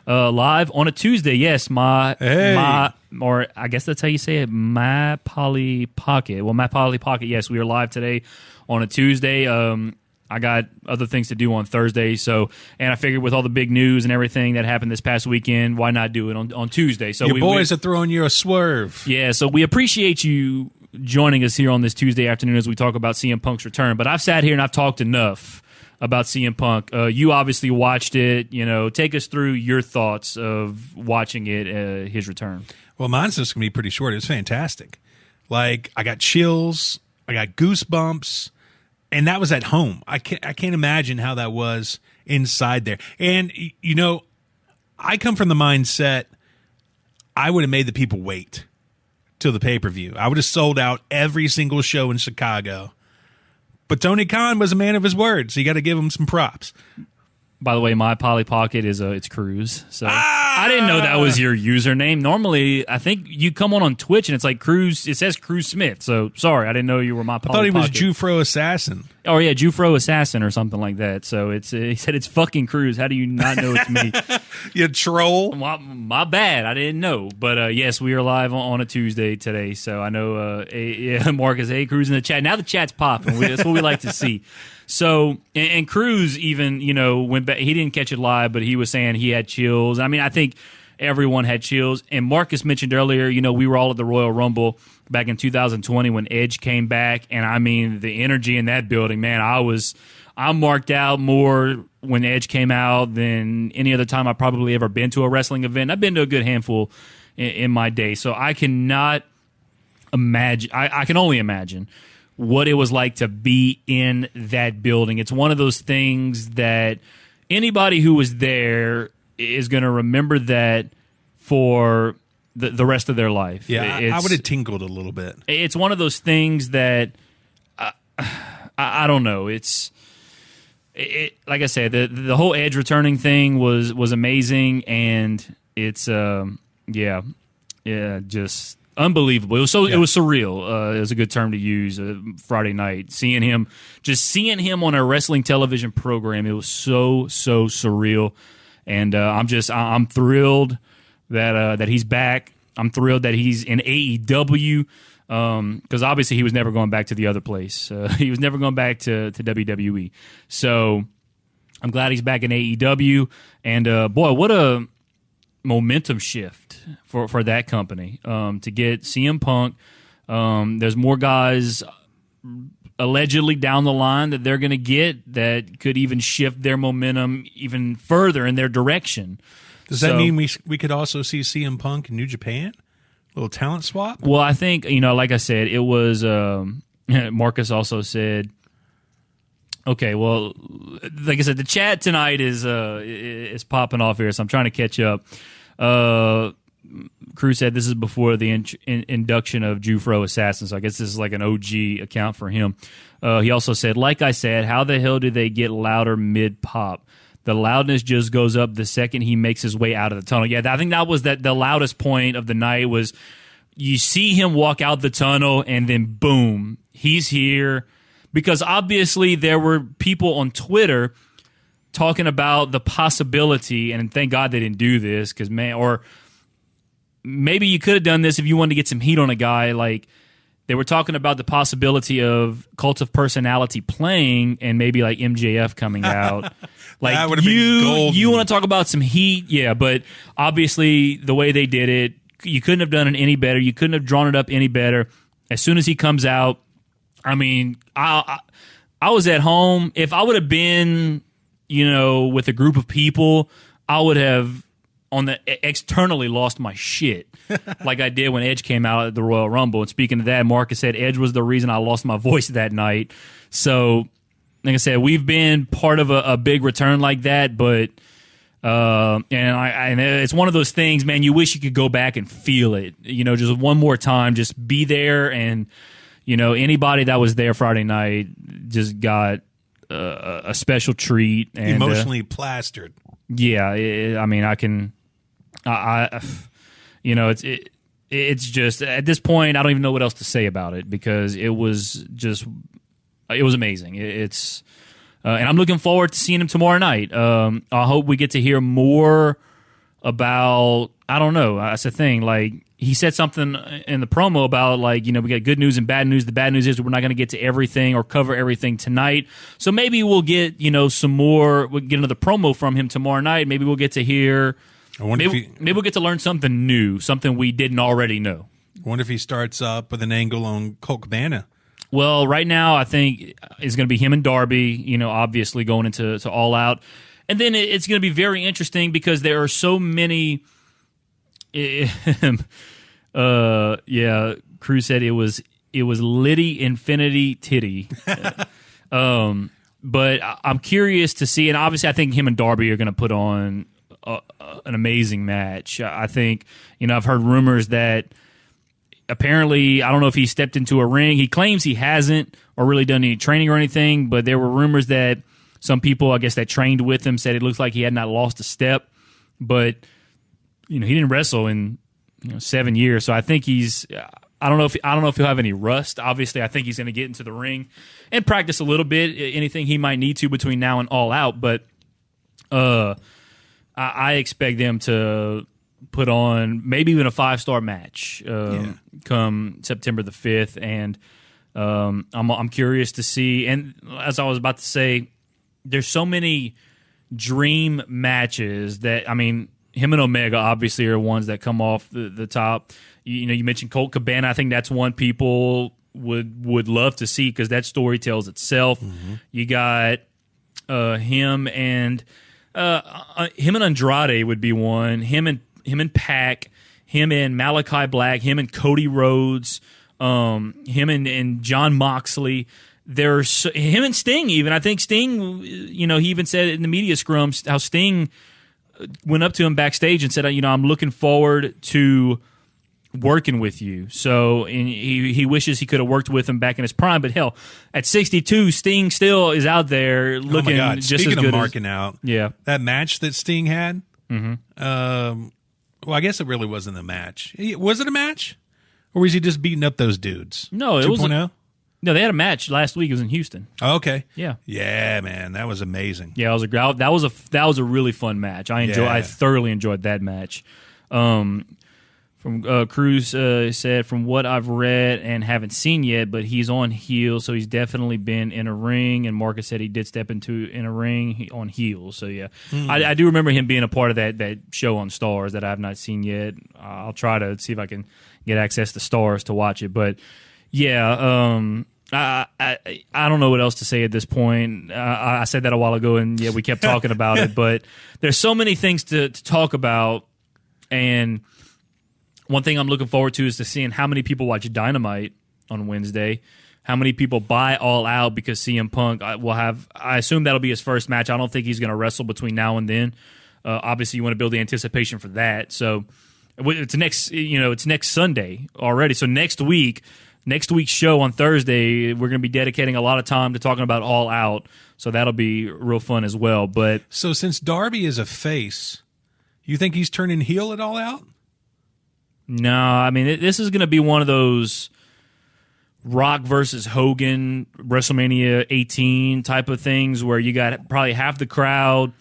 [SPEAKER 3] uh, live on a Tuesday. Yes, my
[SPEAKER 2] Hey.
[SPEAKER 3] my or I guess that's how you say it. My Polly Pocket. Well, my Polly Pocket. Yes, we are live today on a Tuesday. Um, I got other things to do on Thursday, so and I figured with all the big news and everything that happened this past weekend, why not do it on, on Tuesday? So
[SPEAKER 2] Your
[SPEAKER 3] we,
[SPEAKER 2] boys
[SPEAKER 3] we,
[SPEAKER 2] are throwing you a swerve.
[SPEAKER 3] yeah, so we appreciate you joining us here on this Tuesday afternoon as we talk about CM Punk's return. But I've sat here and I've talked enough about CM Punk. Uh, you obviously watched it. You know, take us through your thoughts of watching it, uh, his return.
[SPEAKER 2] Well, mine's just gonna be pretty short. It's fantastic. Like I got chills, I got goosebumps, and that was at home. I can't I can't imagine how that was inside there. And you know, I come from the mindset I would have made the people wait till the pay per view. I would have sold out every single show in Chicago. But Tony Khan was a man of his word, so you got to give him some props.
[SPEAKER 3] By the way, my Polly Pocket is a it's Cruz. So I didn't know that was your username. Normally, I think you come on on Twitch and it's like Cruz. It says Cruz Smith. So sorry, I didn't know you were my.
[SPEAKER 2] I
[SPEAKER 3] Polly
[SPEAKER 2] thought he was
[SPEAKER 3] Pocket.
[SPEAKER 2] Jufro Assassin.
[SPEAKER 3] Oh yeah, Jufro Assassin or something like that. So it's uh, he said it's fucking Cruz. How do you not know it's me?
[SPEAKER 2] You troll.
[SPEAKER 3] my, my bad. I didn't know. But uh, yes, we are live on, on a Tuesday today. So I know uh, a, yeah, Marcus A Cruz in the chat. Now the chat's popping. We, that's what we like to see. So and, and Cruz even you know went back. He didn't catch it live, but he was saying he had chills. I mean, I think everyone had chills. And Marcus mentioned earlier, you know, we were all at the Royal Rumble back in 2020 when Edge came back, and I mean the energy in that building, man. I was I'm marked out more when Edge came out than any other time I've probably ever been to a wrestling event. I've been to a good handful in, in my day, so I cannot imagine. I, I can only imagine what it was like to be in that building. It's one of those things that anybody who was there is going to remember that for the, the rest of their life.
[SPEAKER 2] Yeah, I, I would have tingled a little bit.
[SPEAKER 3] it's one of those things that I, I don't know. It's it, like I said, the the whole Edge returning thing was was amazing, and it's um, yeah, yeah, just unbelievable. It was so it was surreal. Uh, it was a good term to use. Uh, Friday night, seeing him, just seeing him on a wrestling television program, it was so so surreal, and uh, I'm just I- I'm thrilled that uh, that he's back. I'm thrilled that he's in AEW because obviously he was never going back to the other place. Uh, he was never going back to, to WWE. So I'm glad he's back in AEW. And uh, boy, what a momentum shift for, for that company um, to get CM Punk. Um, there's more guys allegedly down the line that they're going to get that could even shift their momentum even further in their direction.
[SPEAKER 2] Does that mean we we could also see CM Punk in New Japan? A little talent swap?
[SPEAKER 3] Well, I think you know, like I said, it was. Um, Marcus also said, "Okay, well, like I said, the chat tonight is uh is popping off here, so I'm trying to catch up." Uh, Cruz said this is before the in- in- induction of Jufro Assassin, so I guess this is like an OG account for him. Uh, he also said, like I said, how the hell do they get louder mid pop? The loudness just goes up the second he makes his way out of the tunnel. Yeah, I think that was that the loudest point of the night was you see him walk out the tunnel and then boom, he's here. Because obviously there were people on Twitter talking about the possibility, and thank God they didn't do this because man, or maybe you could have done this if you wanted to get some heat on a guy. Like they were talking about the possibility of Cult of Personality playing and maybe like MJF coming out. like
[SPEAKER 2] That would've been
[SPEAKER 3] you, you want to talk about some heat, yeah. But obviously the way they did it, you couldn't have done it any better. You couldn't have drawn it up any better. As soon as he comes out, I mean, I, I I was at home. If I would have been, you know, with a group of people, I would have on the externally lost my shit, like I did when Edge came out at the Royal Rumble. And speaking of that, Marcus said Edge was the reason I lost my voice that night. So, like I said, we've been part of a, a big return like that, but. Uh, and I, I, and it's one of those things, man. You wish you could go back and feel it, you know, just one more time, just be there, and you know, anybody that was there Friday night just got uh, a special treat. And, uh,
[SPEAKER 2] Emotionally plastered.
[SPEAKER 3] yeah, it, I mean, I can, I, I you know, it's it, it's just at this point, I don't even know what else to say about it because it was just, it was amazing. It, it's, uh, and I'm looking forward to seeing him tomorrow night. Um, I hope we get to hear more about. I don't know. That's the thing. Like he said something in the promo about like you know we got good news and bad news. The bad news is we're not going to get to everything or cover everything tonight. So maybe we'll get you know some more. We'll get another promo from him tomorrow night. Maybe we'll get to hear.
[SPEAKER 2] I wonder
[SPEAKER 3] Maybe,
[SPEAKER 2] if he,
[SPEAKER 3] maybe we'll get to learn something new, something we didn't already know.
[SPEAKER 2] I wonder if he starts up with an angle on Colt Cabana.
[SPEAKER 3] Well, right now I think it's going to be him and Darby. You know, obviously going into to all out, and then it's going to be very interesting because there are so many. Uh, yeah, Cruz said it was it was Liddy Infinity Titty. um, but I- I'm curious to see, and obviously I think him and Darby are going to put on a, a- an amazing match. I think you know I've heard rumors that apparently I don't know if he stepped into a ring. He claims he hasn't or really done any training or anything, but there were rumors that some people I guess that trained with him said it looks like he had not lost a step, but you know he didn't wrestle in you know seven years, so I think he's. I don't know if I don't know if he'll have any rust. Obviously, I think he's going to get into the ring and practice a little bit, anything he might need to between now and all out. But uh, I, I expect them to put on maybe even a five star match um, come September the fifth, and um, I'm I'm curious to see. And as I was about to say, there's so many dream matches that I mean, him and Omega obviously are ones that come off the, the top. You, you know, you mentioned Colt Cabana. I think that's one people would would love to see because that story tells itself. You got Uh, him and uh, uh, him and Andrade would be one. Him and him and PAC. Him and Malachi Black. Him and Cody Rhodes. Um, him and, and Jon Moxley. There's him and Sting. Even I think Sting. You know, he even said in the media scrums how Sting went up to him backstage and said, "You know, I'm looking forward to." working with you. So and he he wishes he could have worked with him back in his prime. But hell, at 62, Sting still is out there looking
[SPEAKER 2] oh my God.
[SPEAKER 3] just
[SPEAKER 2] Speaking
[SPEAKER 3] as good.
[SPEAKER 2] of marking
[SPEAKER 3] as,
[SPEAKER 2] out,
[SPEAKER 3] yeah,
[SPEAKER 2] that match that Sting had. Mm-hmm. Um, well, I guess it really wasn't a match. Was it a match, or was he just beating up those dudes?
[SPEAKER 3] No, it was.
[SPEAKER 2] 2.0?
[SPEAKER 3] No, they had a match last week. It was in Houston.
[SPEAKER 2] Oh, okay.
[SPEAKER 3] Yeah.
[SPEAKER 2] Yeah, man, that was amazing.
[SPEAKER 3] Yeah, it was a that was a that was a really fun match. I enjoy.
[SPEAKER 2] Yeah.
[SPEAKER 3] I thoroughly enjoyed that match. Um, from uh, Cruz uh, said, from what I've read and haven't seen yet, but he's on heels, so he's definitely been in a ring. And Marcus said he did step into in a ring on heels. So yeah, I, I do remember him being a part of that that show on Starz that I have not seen yet. I'll try to see if I can get access to Starz to watch it. But yeah, um, I, I I don't know what else to say at this point. Uh, I I said that a while ago, and yeah, we kept talking about it. But there's so many things to, to talk about, and one thing I'm looking forward to is to seeing how many people watch Dynamite on Wednesday. How many people buy All Out because CM Punk I- will have? I assume that'll be his first match. I don't think he's going to wrestle between now and then. Uh, obviously, you want to build the anticipation for that. So it's next, you know, it's next Sunday already. So next week, next week's show on Thursday, we're going to be dedicating a lot of time to talking about All Out. So that'll be real fun as well. But
[SPEAKER 2] So since Darby is a face, you think he's turning heel at all out?
[SPEAKER 3] No, I mean it, this is going to be one of those Rock versus Hogan WrestleMania 18 type of things where you got probably half the crowd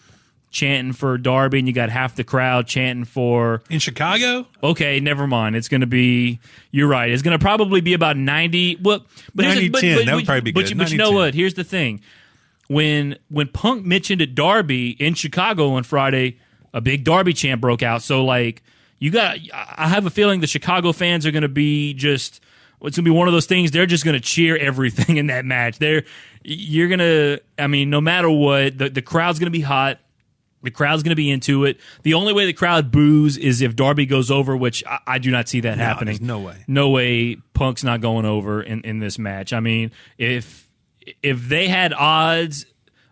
[SPEAKER 3] chanting for Darby and you got half the crowd chanting for
[SPEAKER 2] In Chicago?
[SPEAKER 3] okay, never mind. It's going to be you're right. It's going to probably be about 90 well but here's the-
[SPEAKER 2] 90-10, that would probably be
[SPEAKER 3] but,
[SPEAKER 2] good.
[SPEAKER 3] But you know
[SPEAKER 2] 90-10.
[SPEAKER 3] what? Here's the thing. When when Punk mentioned it Darby in Chicago on Friday, a big Darby chant broke out. So like you got I have a feeling the Chicago fans are going to be just it's going to be one of those things they're just going to cheer everything in that match. They're you're going to I mean no matter what, the the crowd's going to be hot. The crowd's going to be into it. The only way the crowd boos is if Darby goes over, which I, I do not see that happening.
[SPEAKER 2] no way.
[SPEAKER 3] No way Punk's not going over in, in this match. I mean, if if they had odds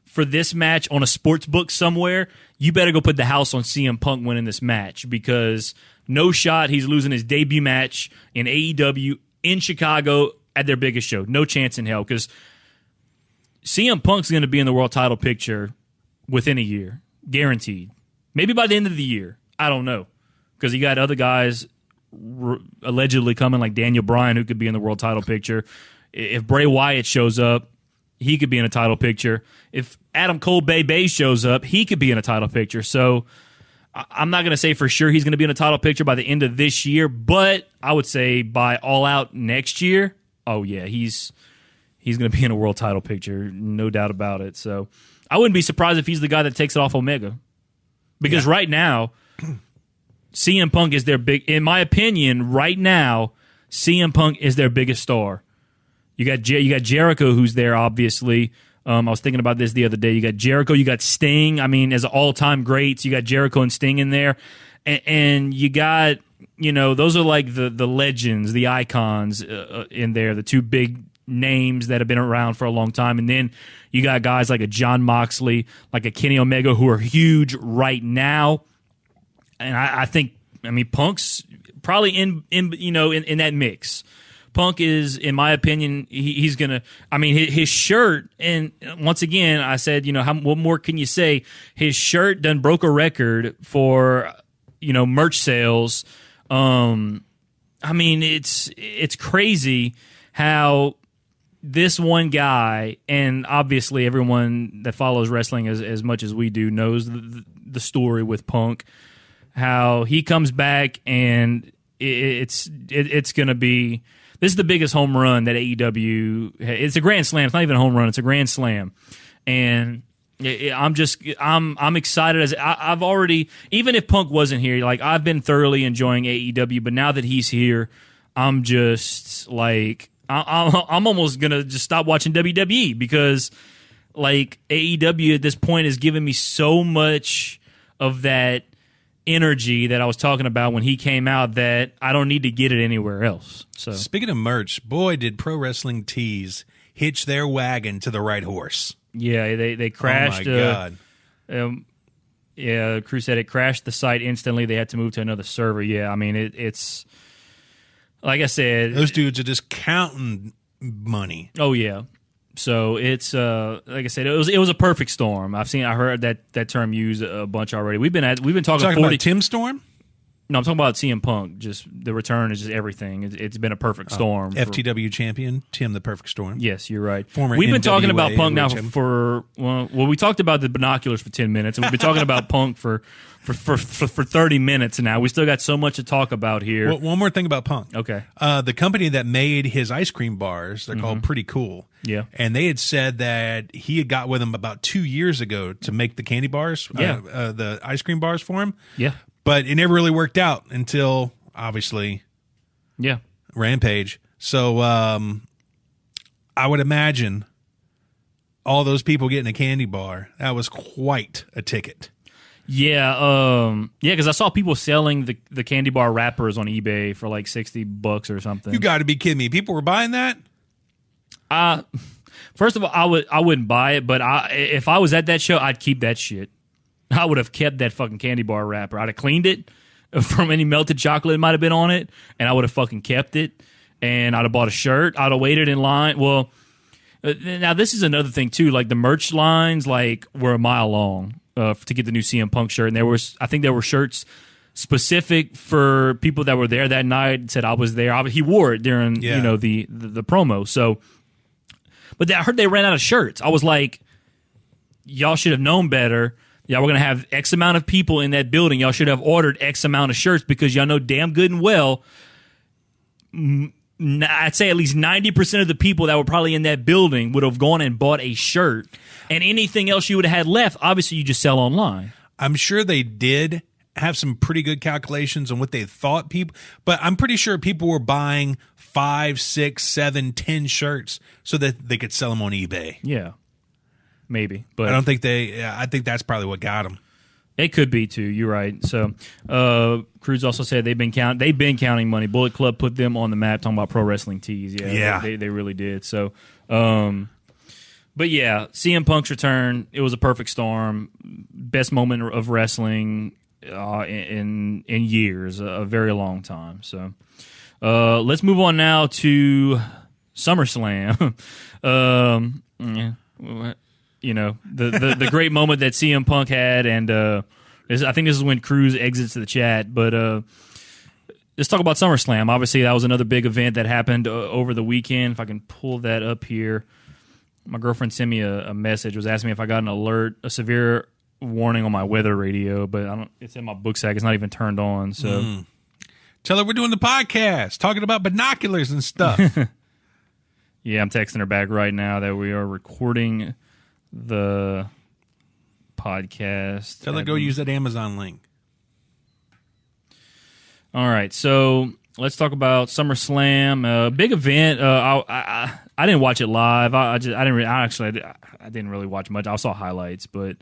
[SPEAKER 3] for this match on a sports book somewhere, you better go put the house on CM Punk winning this match because no shot he's losing his debut match in AEW in Chicago at their biggest show. No chance in hell because CM Punk's going to be in the world title picture within a year, guaranteed. Maybe by the end of the year. I don't know because you got other guys allegedly coming, like Daniel Bryan, who could be in the world title picture. If Bray Wyatt shows up, he could be in a title picture. If Adam Cole Bay Bay shows up, he could be in a title picture. So I- I'm not going to say for sure he's going to be in a title picture by the end of this year, but I would say by All Out next year, oh yeah, he's he's going to be in a world title picture, no doubt about it. So I wouldn't be surprised if he's the guy that takes it off Omega, because right now CM Punk is their big. In my opinion, right now CM Punk is their biggest star. You got Jer- you got Jericho who's there, obviously. Um, I was thinking about this the other day. You got Jericho, you got Sting. I mean, as all time greats, you got Jericho and Sting in there, and, and you got you know those are like the the legends, the icons uh, uh, in there, the two big names that have been around for a long time, and then you got guys like a Jon Moxley, like a Kenny Omega, who are huge right now and I, I think I mean Punk's probably in in you know in, in that mix. Punk is, in my opinion, he, he's gonna. I mean, his, his shirt, and once again, I said, you know, how what more can you say? His shirt done broke a record for you know merch sales. Um, I mean, it's it's crazy how this one guy, and obviously everyone that follows wrestling as as much as we do knows the, the story with Punk how he comes back and it, it's it, it's going to be this is the biggest home run that AEW it's a grand slam. It's not even a home run. It's a grand slam. And I'm just I'm I'm excited as I, I've already even if Punk wasn't here like I've been thoroughly enjoying AEW but now that he's here I'm just like I, I'm I'm almost gonna just stop watching WWE because like AEW at this point is giving me so much of that energy that I was talking about when he came out that I don't need to get it anywhere else. So
[SPEAKER 2] Speaking of merch, boy, did Pro Wrestling Tees hitch their wagon to the right horse.
[SPEAKER 3] yeah, they they crashed.
[SPEAKER 2] oh my
[SPEAKER 3] uh,
[SPEAKER 2] god!
[SPEAKER 3] um, yeah, Cruz said it crashed the site instantly. They had to move to another server. Yeah, I mean it, it's like I said.
[SPEAKER 2] Those dudes are just counting money.
[SPEAKER 3] oh yeah. So it's uh like I said, it was it was a perfect storm. I've seen I heard that that term used a bunch already. We've been at we've been talking,
[SPEAKER 2] Talking
[SPEAKER 3] forty.
[SPEAKER 2] about Tim Storm,
[SPEAKER 3] no, I'm talking about CM Punk. Just the return is just everything. It's, it's been a perfect storm. for-
[SPEAKER 2] FTW champion, Tim the Perfect Storm.
[SPEAKER 3] Yes, you're right.
[SPEAKER 2] Former
[SPEAKER 3] we've been talking about Punk now
[SPEAKER 2] Wickham.
[SPEAKER 3] for well, well, we talked about the binoculars for ten minutes, and we've been talking about Punk for for, for for for thirty minutes now. We still got so much to talk about here.
[SPEAKER 2] Well, one more thing about Punk.
[SPEAKER 3] okay,
[SPEAKER 2] Uh, the company that made his ice cream bars, they're called Pretty Cool.
[SPEAKER 3] Mm-hmm. Yeah.
[SPEAKER 2] And they had said that he had got with them about two years ago to make the candy bars,
[SPEAKER 3] Yeah.
[SPEAKER 2] uh, uh, the ice cream bars for him.
[SPEAKER 3] yeah,
[SPEAKER 2] But it never really worked out until, obviously,
[SPEAKER 3] yeah,
[SPEAKER 2] Rampage. So um, I would imagine all those people getting a candy bar, that was quite a ticket.
[SPEAKER 3] yeah, um, yeah. Because I saw people selling the the candy bar wrappers on eBay for like sixty bucks or something.
[SPEAKER 2] You got to be kidding me. People were buying that?
[SPEAKER 3] Uh, first of all, I would I wouldn't buy it, but I if I was at that show, I'd keep that shit. I would have kept that fucking candy bar wrapper. I'd have cleaned it from any melted chocolate that might have been on it, and I would have fucking kept it. And I'd have bought a shirt. I'd have waited in line. Well, uh, now this is another thing too. Like the merch lines, like were a mile long uh, to get the new CM Punk shirt, and there was I think there were shirts specific for people that were there that night. Said I was there. I, he wore it during
[SPEAKER 2] Yeah.
[SPEAKER 3] you know the, the the promo. So but I heard they ran out of shirts. I was like, y'all should have known better. Y'all were going to have X amount of people in that building. Y'all should have ordered X amount of shirts because y'all know damn good and well. I'd say at least 90% of the people that were probably in that building would have gone and bought a shirt. And anything else you would have had left, obviously, you just sell online.
[SPEAKER 2] I'm sure they did have some pretty good calculations on what they thought people, but I'm pretty sure people were buying five, six, seven, ten shirts so that they could sell them on eBay.
[SPEAKER 3] Yeah. Maybe. But
[SPEAKER 2] I don't think they. I think that's probably what got them.
[SPEAKER 3] It could be too. You're right. So, uh, Cruz also said they've been count they've been counting money. Bullet Club put them on the map. Talking about pro wrestling tees. Yeah,
[SPEAKER 2] Yeah.
[SPEAKER 3] they, they really did. So, um, but yeah, CM Punk's return. It was a perfect storm. Best moment of wrestling uh, in in years. A, a very long time. So, uh, let's move on now to SummerSlam. um, yeah, you know the, the the great moment that CM Punk had, and uh, I think this is when Cruz exits the chat. But uh, let's talk about SummerSlam. Obviously, that was another big event that happened uh, over the weekend. If I can pull that up here, my girlfriend sent me a, a message, was asking me if I got an alert, a severe warning on my weather radio, but I don't. It's in my book sack. It's not even turned on. So.
[SPEAKER 2] Tell her we're doing the podcast, talking about binoculars and stuff.
[SPEAKER 3] Yeah, I'm texting her back right now that we are recording the podcast.
[SPEAKER 2] Tell her go use that Amazon link.
[SPEAKER 3] All right, so let's talk about SummerSlam. Uh, big event. Uh, I, I I didn't watch it live. I, I just I didn't. Re- I actually I, I didn't really watch much. I saw highlights, but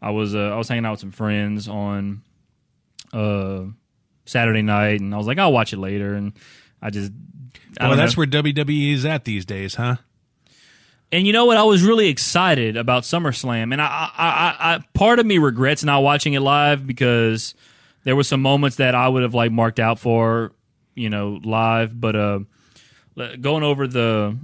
[SPEAKER 3] I was uh, I was hanging out with some friends on uh, Saturday night, and I was like, I'll watch it later, and I just.
[SPEAKER 2] Well, that's
[SPEAKER 3] know.
[SPEAKER 2] where WWE is at these days, huh?
[SPEAKER 3] And you know what? I was really excited about SummerSlam, and I, I, I, I, part of me regrets not watching it live because there were some moments that I would have like marked out for, you know, live. But uh, going over the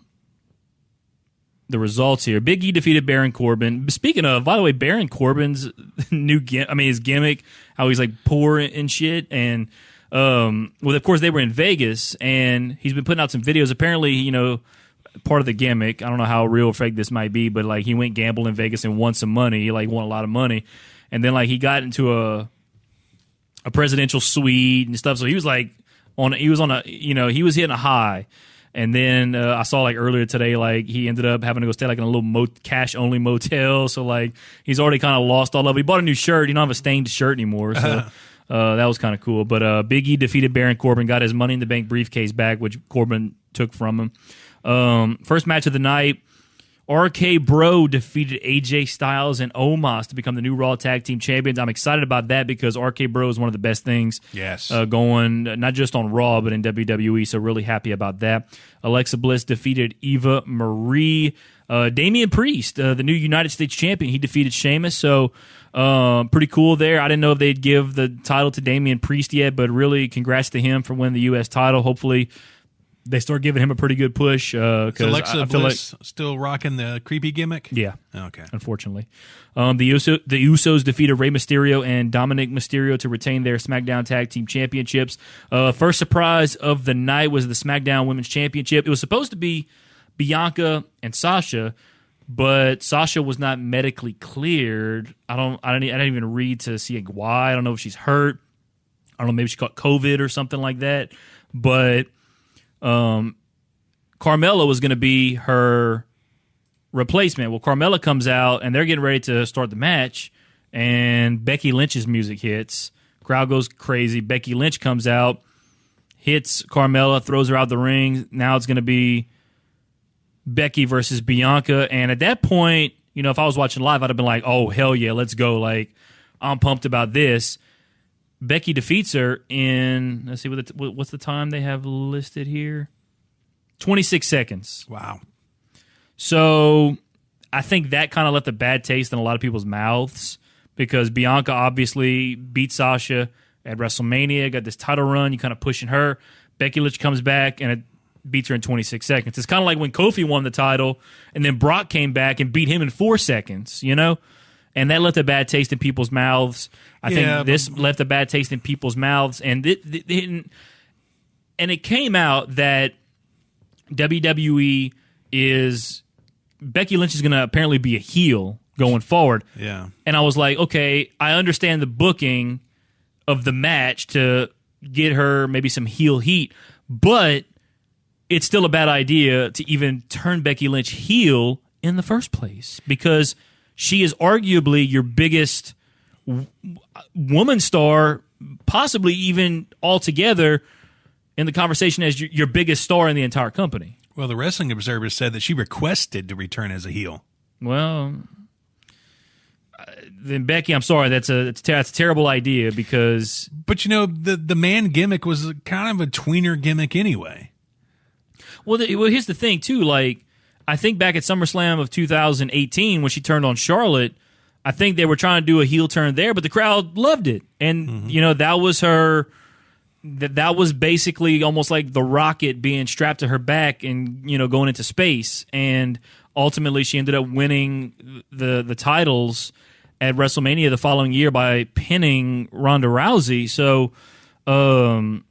[SPEAKER 3] the results here, Big E defeated Baron Corbin. Speaking of, by the way, Baron Corbin's new, gim- I mean, his gimmick, how he's like poor and shit, and um, well, of course, they were in Vegas, and he's been putting out some videos. Apparently, you know part of the gimmick. I don't know how real or fake this might be, but like he went gamble in Vegas and won some money. He like won a lot of money, and then like he got into a a presidential suite and stuff. So he was like on he was on a you know he was hitting a high. And then uh, I saw like earlier today, like he ended up having to go stay like in a little mo- cash only motel. So like he's already kind of lost all of it. He bought a new shirt. He don't have a stained shirt anymore. So uh, that was kind of cool. But uh, Big E defeated Baron Corbin, got his Money in the Bank briefcase back, which Corbin took from him. Um, first match of the night, RK Bro defeated AJ Styles and Omos to become the new Raw Tag Team Champions. I'm excited about that because RK Bro is one of the best things
[SPEAKER 2] Yes.
[SPEAKER 3] uh, going, not just on Raw, but in WWE. So, really happy about that. Alexa Bliss defeated Eva Marie. Uh, Damian Priest, uh, the new United States champion, he defeated Sheamus. So, um, pretty cool there. I didn't know if they'd give the title to Damian Priest yet, but really, congrats to him for winning the U.S. title. Hopefully, they start giving him a pretty good push. Uh,
[SPEAKER 2] Alexa
[SPEAKER 3] I, I feel like,
[SPEAKER 2] Bliss still rocking the creepy gimmick?
[SPEAKER 3] yeah,
[SPEAKER 2] Okay.
[SPEAKER 3] unfortunately. Um, the, Uso, the Usos defeated Rey Mysterio and Dominic Mysterio to retain their SmackDown Tag Team Championships. Uh, first surprise of the night was the SmackDown Women's Championship. It was supposed to be Bianca and Sasha, but Sasha was not medically cleared. I don't. I don't. I didn't even read to see why. I don't know if she's hurt. I don't know. Maybe she caught COVID or something like that. But um, Carmella was going to be her replacement. Well, Carmella comes out and they're getting ready to start the match, and Becky Lynch's music hits. Crowd goes crazy. Becky Lynch comes out, hits Carmella, throws her out the ring. Now it's going to be Becky versus Bianca. And at that point, you know, if I was watching live, I'd have been like, oh, hell yeah, let's go. Like, I'm pumped about this. Becky defeats her in, let's see, what the, what's the time they have listed here? 26 seconds.
[SPEAKER 2] Wow.
[SPEAKER 3] So I think that kind of left a bad taste in a lot of people's mouths because Bianca obviously beat Sasha at WrestleMania, got this title run. You kind of pushing her. Becky Lynch comes back and it beats her in 26 seconds. It's kind of like when Kofi won the title and then Brock came back and beat him in four seconds, you know? And that left a bad taste in people's mouths. I
[SPEAKER 2] Yeah,
[SPEAKER 3] think this left a bad taste in people's mouths. And it, it- and it came out that WWE is Becky Lynch is going to apparently be a heel going forward.
[SPEAKER 2] Yeah.
[SPEAKER 3] And I was like, okay, I understand the booking of the match to get her maybe some heel heat, but it's still a bad idea to even turn Becky Lynch heel in the first place because she is arguably your biggest w- woman star, possibly even altogether in the conversation as your, your biggest star in the entire company.
[SPEAKER 2] Well, the Wrestling Observer said that she requested to return as a heel.
[SPEAKER 3] Well, uh, then Becky, I'm sorry. That's a that's, a- that's a terrible idea because
[SPEAKER 2] But you know, the the man gimmick was kind of a tweener gimmick anyway.
[SPEAKER 3] well, the, well, here's the thing too. Like I think back at SummerSlam of 2018 when she turned on Charlotte, I think they were trying to do a heel turn there, but the crowd loved it, and you know that was her. That that was basically almost like the rocket being strapped to her back and you know going into space, and ultimately she ended up winning the the titles at WrestleMania the following year by pinning Ronda Rousey. So, um,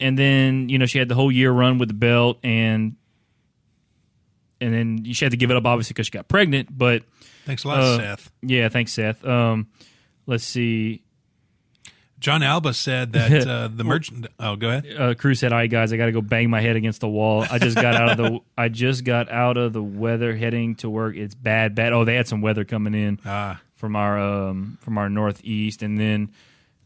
[SPEAKER 3] and then you know she had the whole year run with the belt, and and then she had to give it up obviously because she got pregnant. But
[SPEAKER 2] Thanks a lot,
[SPEAKER 3] uh,
[SPEAKER 2] Seth.
[SPEAKER 3] yeah, thanks, Seth. Um, let's see.
[SPEAKER 2] John Alba said that uh, the merchant. Oh, go ahead.
[SPEAKER 3] Uh, Cruz said, "All right, guys, I got to go bang my head against the wall. I just got out of the. I just got out of the weather heading to work. It's bad, bad. Oh, they had some weather coming in
[SPEAKER 2] Ah,
[SPEAKER 3] from our um, from our northeast, and then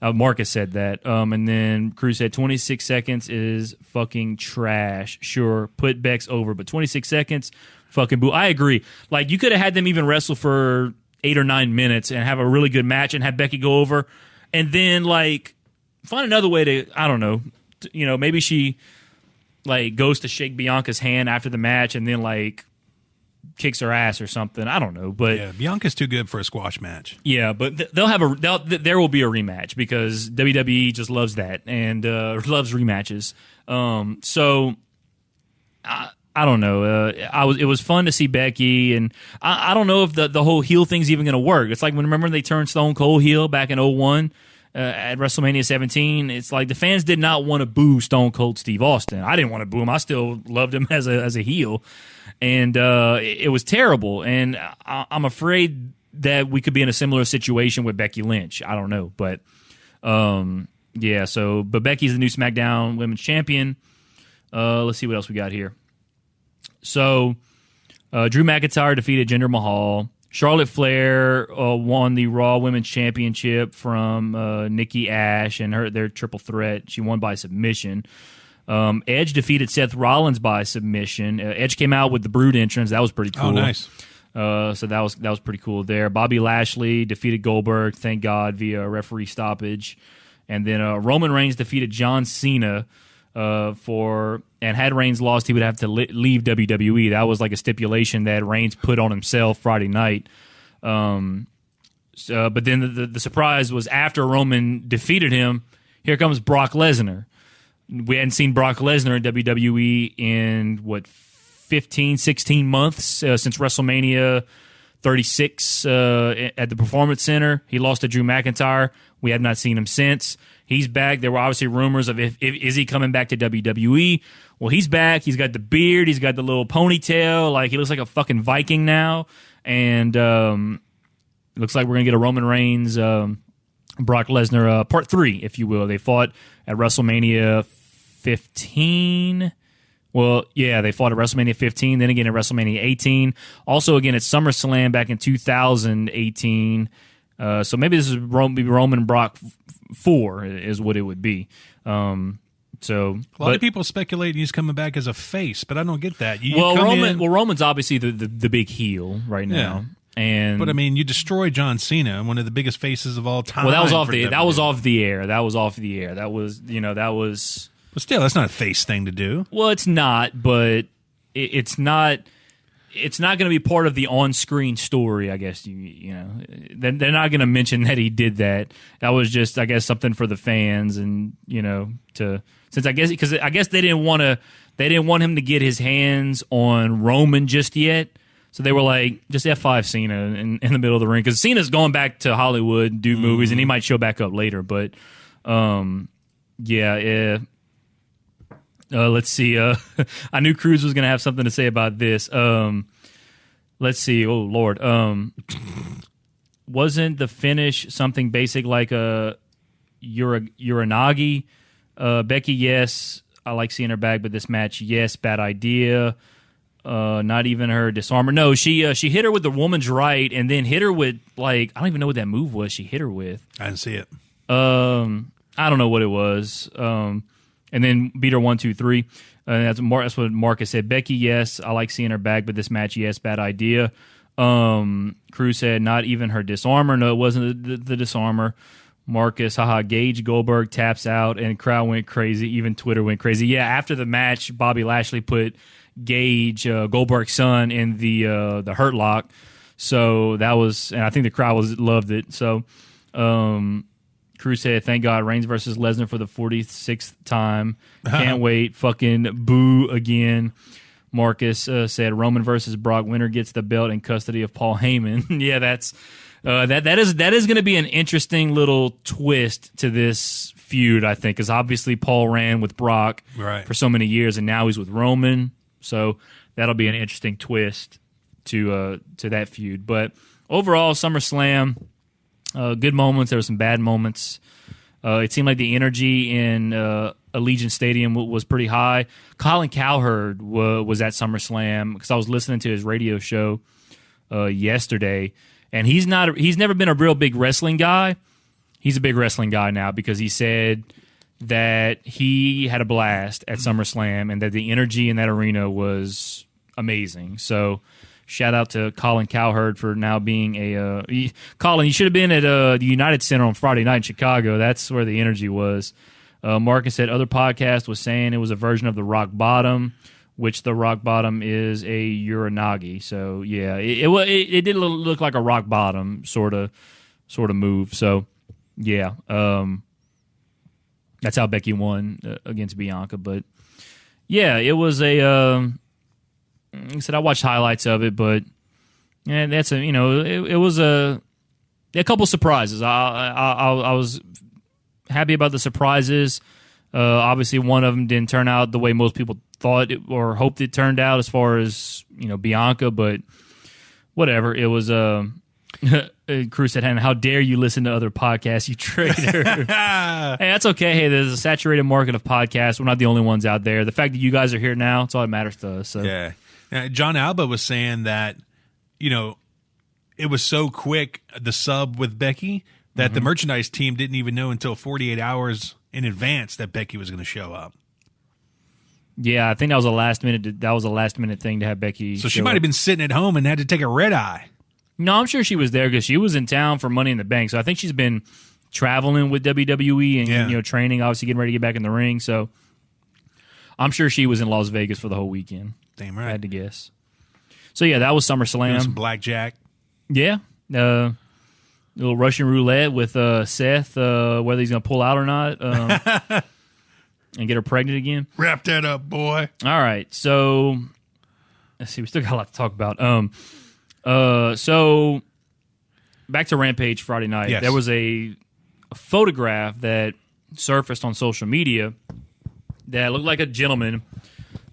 [SPEAKER 3] uh, Marcus said that. Um, and then Cruz said, 26 seconds is fucking trash. Sure, put Bex over, but 26 seconds, fucking boo. I agree. Like you could have had them even wrestle for eight or nine minutes and have a really good match and have Becky go over, and then like find another way to I don't know, t- you know, maybe she like goes to shake Bianca's hand after the match and then like kicks her ass or something. I don't know, but
[SPEAKER 2] yeah. Bianca's too good for a squash match.
[SPEAKER 3] yeah, but th- they'll have a they'll, th- there will be a rematch because WWE just loves that and uh, loves rematches. Um, so I, I don't know. Uh, I was it was fun to see Becky, and I, I don't know if the the whole heel thing's even going to work. It's like when remember they turned Stone Cold heel back in 01 uh, at WrestleMania 17. It's like the fans did not want to boo Stone Cold Steve Austin. I didn't want to boo him. I still loved him as a as a heel, and uh, it, it was terrible. And I, I'm afraid that we could be in a similar situation with Becky Lynch. I don't know, but um, yeah. So, but Becky's the new SmackDown Women's Champion. Uh, let's see what else we got here. So, uh, Drew McIntyre defeated Jinder Mahal. Charlotte Flair uh, won the Raw Women's Championship from uh, Nikki Ash and her their triple threat. She won by submission. Um, Edge defeated Seth Rollins by submission. Uh, Edge came out with the Brood entrance. That was pretty cool.
[SPEAKER 2] Oh, nice.
[SPEAKER 3] Uh, so that was that was pretty cool there. Bobby Lashley defeated Goldberg, thank God, via referee stoppage, and then uh, Roman Reigns defeated John Cena uh, for and had Reigns lost, he would have to li- leave WWE. That was like a stipulation that Reigns put on himself Friday night. Um, so, but then the, the, the surprise was after Roman defeated him. Here comes Brock Lesnar. We hadn't seen Brock Lesnar in WWE in what 15, 16 months uh, since WrestleMania 36 uh, at the Performance Center. He lost to Drew McIntyre. We have not seen him since. He's back. There were obviously rumors of if, if is he coming back to WWE. Well, he's back. He's got the beard. He's got the little ponytail. Like he looks like a fucking Viking now. And um, it looks like we're gonna get a Roman Reigns, um, Brock Lesnar uh, part three, if you will. They fought at WrestleMania 15. Well, yeah, they fought at WrestleMania 15, then again at WrestleMania 18, also again at SummerSlam back in 2018. Uh, so maybe this is Roman, Roman Brock four is what it would be. Um, so
[SPEAKER 2] A lot
[SPEAKER 3] but-
[SPEAKER 2] of people speculate he's coming back as a face, but I don't get that. You,
[SPEAKER 3] well, Roman,
[SPEAKER 2] in-
[SPEAKER 3] well, Roman's obviously the, the, the big heel right now, and
[SPEAKER 2] but I mean, you destroy John Cena, one of the biggest faces of all time.
[SPEAKER 3] well, that was off the that was off the air. That was off the air. That was you know that was
[SPEAKER 2] But still, that's not a face thing to do.
[SPEAKER 3] well, it's not, but it, it's not. It's not going to be part of the on-screen story, I guess. You you know, they're, they're not going to mention that he did that. That was just, I guess, something for the fans, and you know, to since I guess because I guess they didn't want to, they didn't want him to get his hands on Roman just yet. So they were like, just F five Cena in, in the middle of the ring because Cena's going back to Hollywood, do movies, and he might show back up later. But, um, yeah, yeah. Uh, let's see. Uh, I knew Cruz was going to have something to say about this. Um, let's see. Oh Lord. Um, wasn't the finish something basic like a Ura, Uranagi? Uh, Becky, yes. I like seeing her back, but this match, yes, bad idea. Uh, not even her disarmer. No, she uh, she hit her with the woman's right, and then hit her with like I don't even know what that move was. She hit her with.
[SPEAKER 2] I didn't see it.
[SPEAKER 3] Um, I don't know what it was. Um, and then beat her one, two, three. Uh, that's, Mar- that's what Marcus said. Becky, yes, I like seeing her back, but this match, yes, bad idea. Um, Cruz said not even her disarmer. No, it wasn't the, the, the disarmer. Marcus, haha, Gage Goldberg taps out and crowd went crazy. Even Twitter went crazy. Yeah, after the match, Bobby Lashley put Gage uh, Goldberg's son in the uh, the Hurt Lock. So that was, and I think the crowd was loved it. So, um, Cruz said, "Thank God, Reigns versus Lesnar for the 46th time. Can't wait. Fucking boo again." Marcus uh, said, "Roman versus Brock. Winner gets the belt in custody of Paul Heyman." yeah, that's uh, that. That is that is going to be an interesting little twist to this feud. I think, because obviously Paul ran with Brock
[SPEAKER 2] Right.
[SPEAKER 3] for so many years, and now he's with Roman. So that'll be an interesting twist to uh, to that feud. But overall, SummerSlam uh, good moments. There were some bad moments. Uh, it seemed like the energy in uh, Allegiant Stadium w- was pretty high. Colin Cowherd w- was at SummerSlam because I was listening to his radio show uh, yesterday, and he's not. He's never been a real big wrestling guy. He's a big wrestling guy now because he said that he had a blast at SummerSlam and that the energy in that arena was amazing. So shout out to Colin Cowherd for now being a uh, he- Colin. You should have been at uh, the United Center on Friday night in Chicago. That's where the energy was. Uh, Marcus said other podcast was saying it was a version of the Rock Bottom, which the Rock Bottom is a Uranagi. So yeah, it it, it, it did look like a Rock Bottom sort of sort of move. So yeah, um, that's how Becky won uh, against Bianca. But yeah, it was a. Um, like I said I watched highlights of it, but yeah, that's a you know it, it was a a couple surprises. I, I I I was happy about the surprises. Uh, obviously, one of them didn't turn out the way most people thought it, or hoped it turned out, as far as you know Bianca. But whatever, it was. Uh, Cruz said, "How dare you listen to other podcasts, you traitor!" hey, that's okay. Hey, there's a saturated market of podcasts. We're not the only ones out there. The fact that you guys are here now, it's all that matters to us. So.
[SPEAKER 2] Yeah. Now, John Alba was saying that, you know, it was so quick, the sub with Becky, that
[SPEAKER 3] Mm-hmm.
[SPEAKER 2] the merchandise team didn't even know until 48 hours in advance that Becky was going to show up.
[SPEAKER 3] Yeah, I think that was a last minute. That was a last minute thing to have Becky.
[SPEAKER 2] So she might
[SPEAKER 3] up.
[SPEAKER 2] have been sitting at home and had to take a red eye.
[SPEAKER 3] No, I'm sure she was there because she was in town for Money in the Bank. So I think she's been traveling with WWE and
[SPEAKER 2] Yeah.
[SPEAKER 3] you know training, obviously getting ready to get back in the ring. So I'm sure she was in Las Vegas for the whole weekend.
[SPEAKER 2] Damn
[SPEAKER 3] I
[SPEAKER 2] right.
[SPEAKER 3] had to guess. So yeah, that was SummerSlam.
[SPEAKER 2] some blackjack.
[SPEAKER 3] Yeah, uh, little Russian roulette with uh, Seth, uh, whether he's going to pull out or not, um, and get her pregnant again.
[SPEAKER 2] Wrap that up, boy.
[SPEAKER 3] All right, so let's see. We still got a lot to talk about. Um, uh, so back to Rampage Friday night.
[SPEAKER 2] Yes.
[SPEAKER 3] There was a, a photograph that surfaced on social media that looked like a gentleman.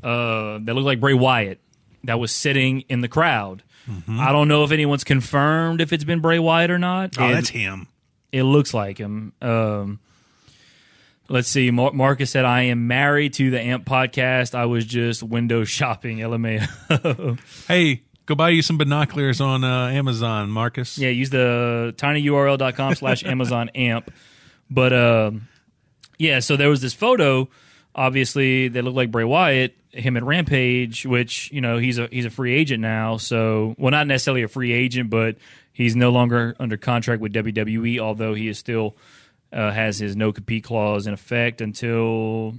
[SPEAKER 3] Uh, that looked like Bray Wyatt that was sitting in the crowd. I don't know if anyone's confirmed if it's been Bray Wyatt or not.
[SPEAKER 2] Oh,
[SPEAKER 3] It-
[SPEAKER 2] that's him.
[SPEAKER 3] it looks like him. Um, let's see. Mar- Marcus said, "I am married to the Amp podcast. I was just window shopping." LMAO.
[SPEAKER 2] Hey, go buy you some binoculars on uh, Amazon, Marcus.
[SPEAKER 3] yeah, use the tinyurl.com slash Amazon Amp. But um, yeah, so there was this photo. Obviously, that looked like Bray Wyatt, him at Rampage, which you know he's a he's a free agent now. So, well, not necessarily a free agent, but he's no longer under contract with WWE. Although he is still uh, has his no compete clause in effect until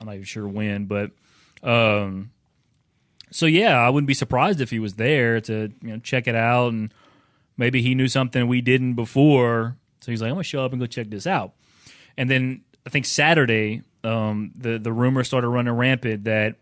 [SPEAKER 3] I'm not even sure when. But um, so yeah, I wouldn't be surprised if he was there to you know check it out, and maybe he knew something we didn't before. So he's like, I'm gonna show up and go check this out. And then I think Saturday, um, the the rumor started running rampant that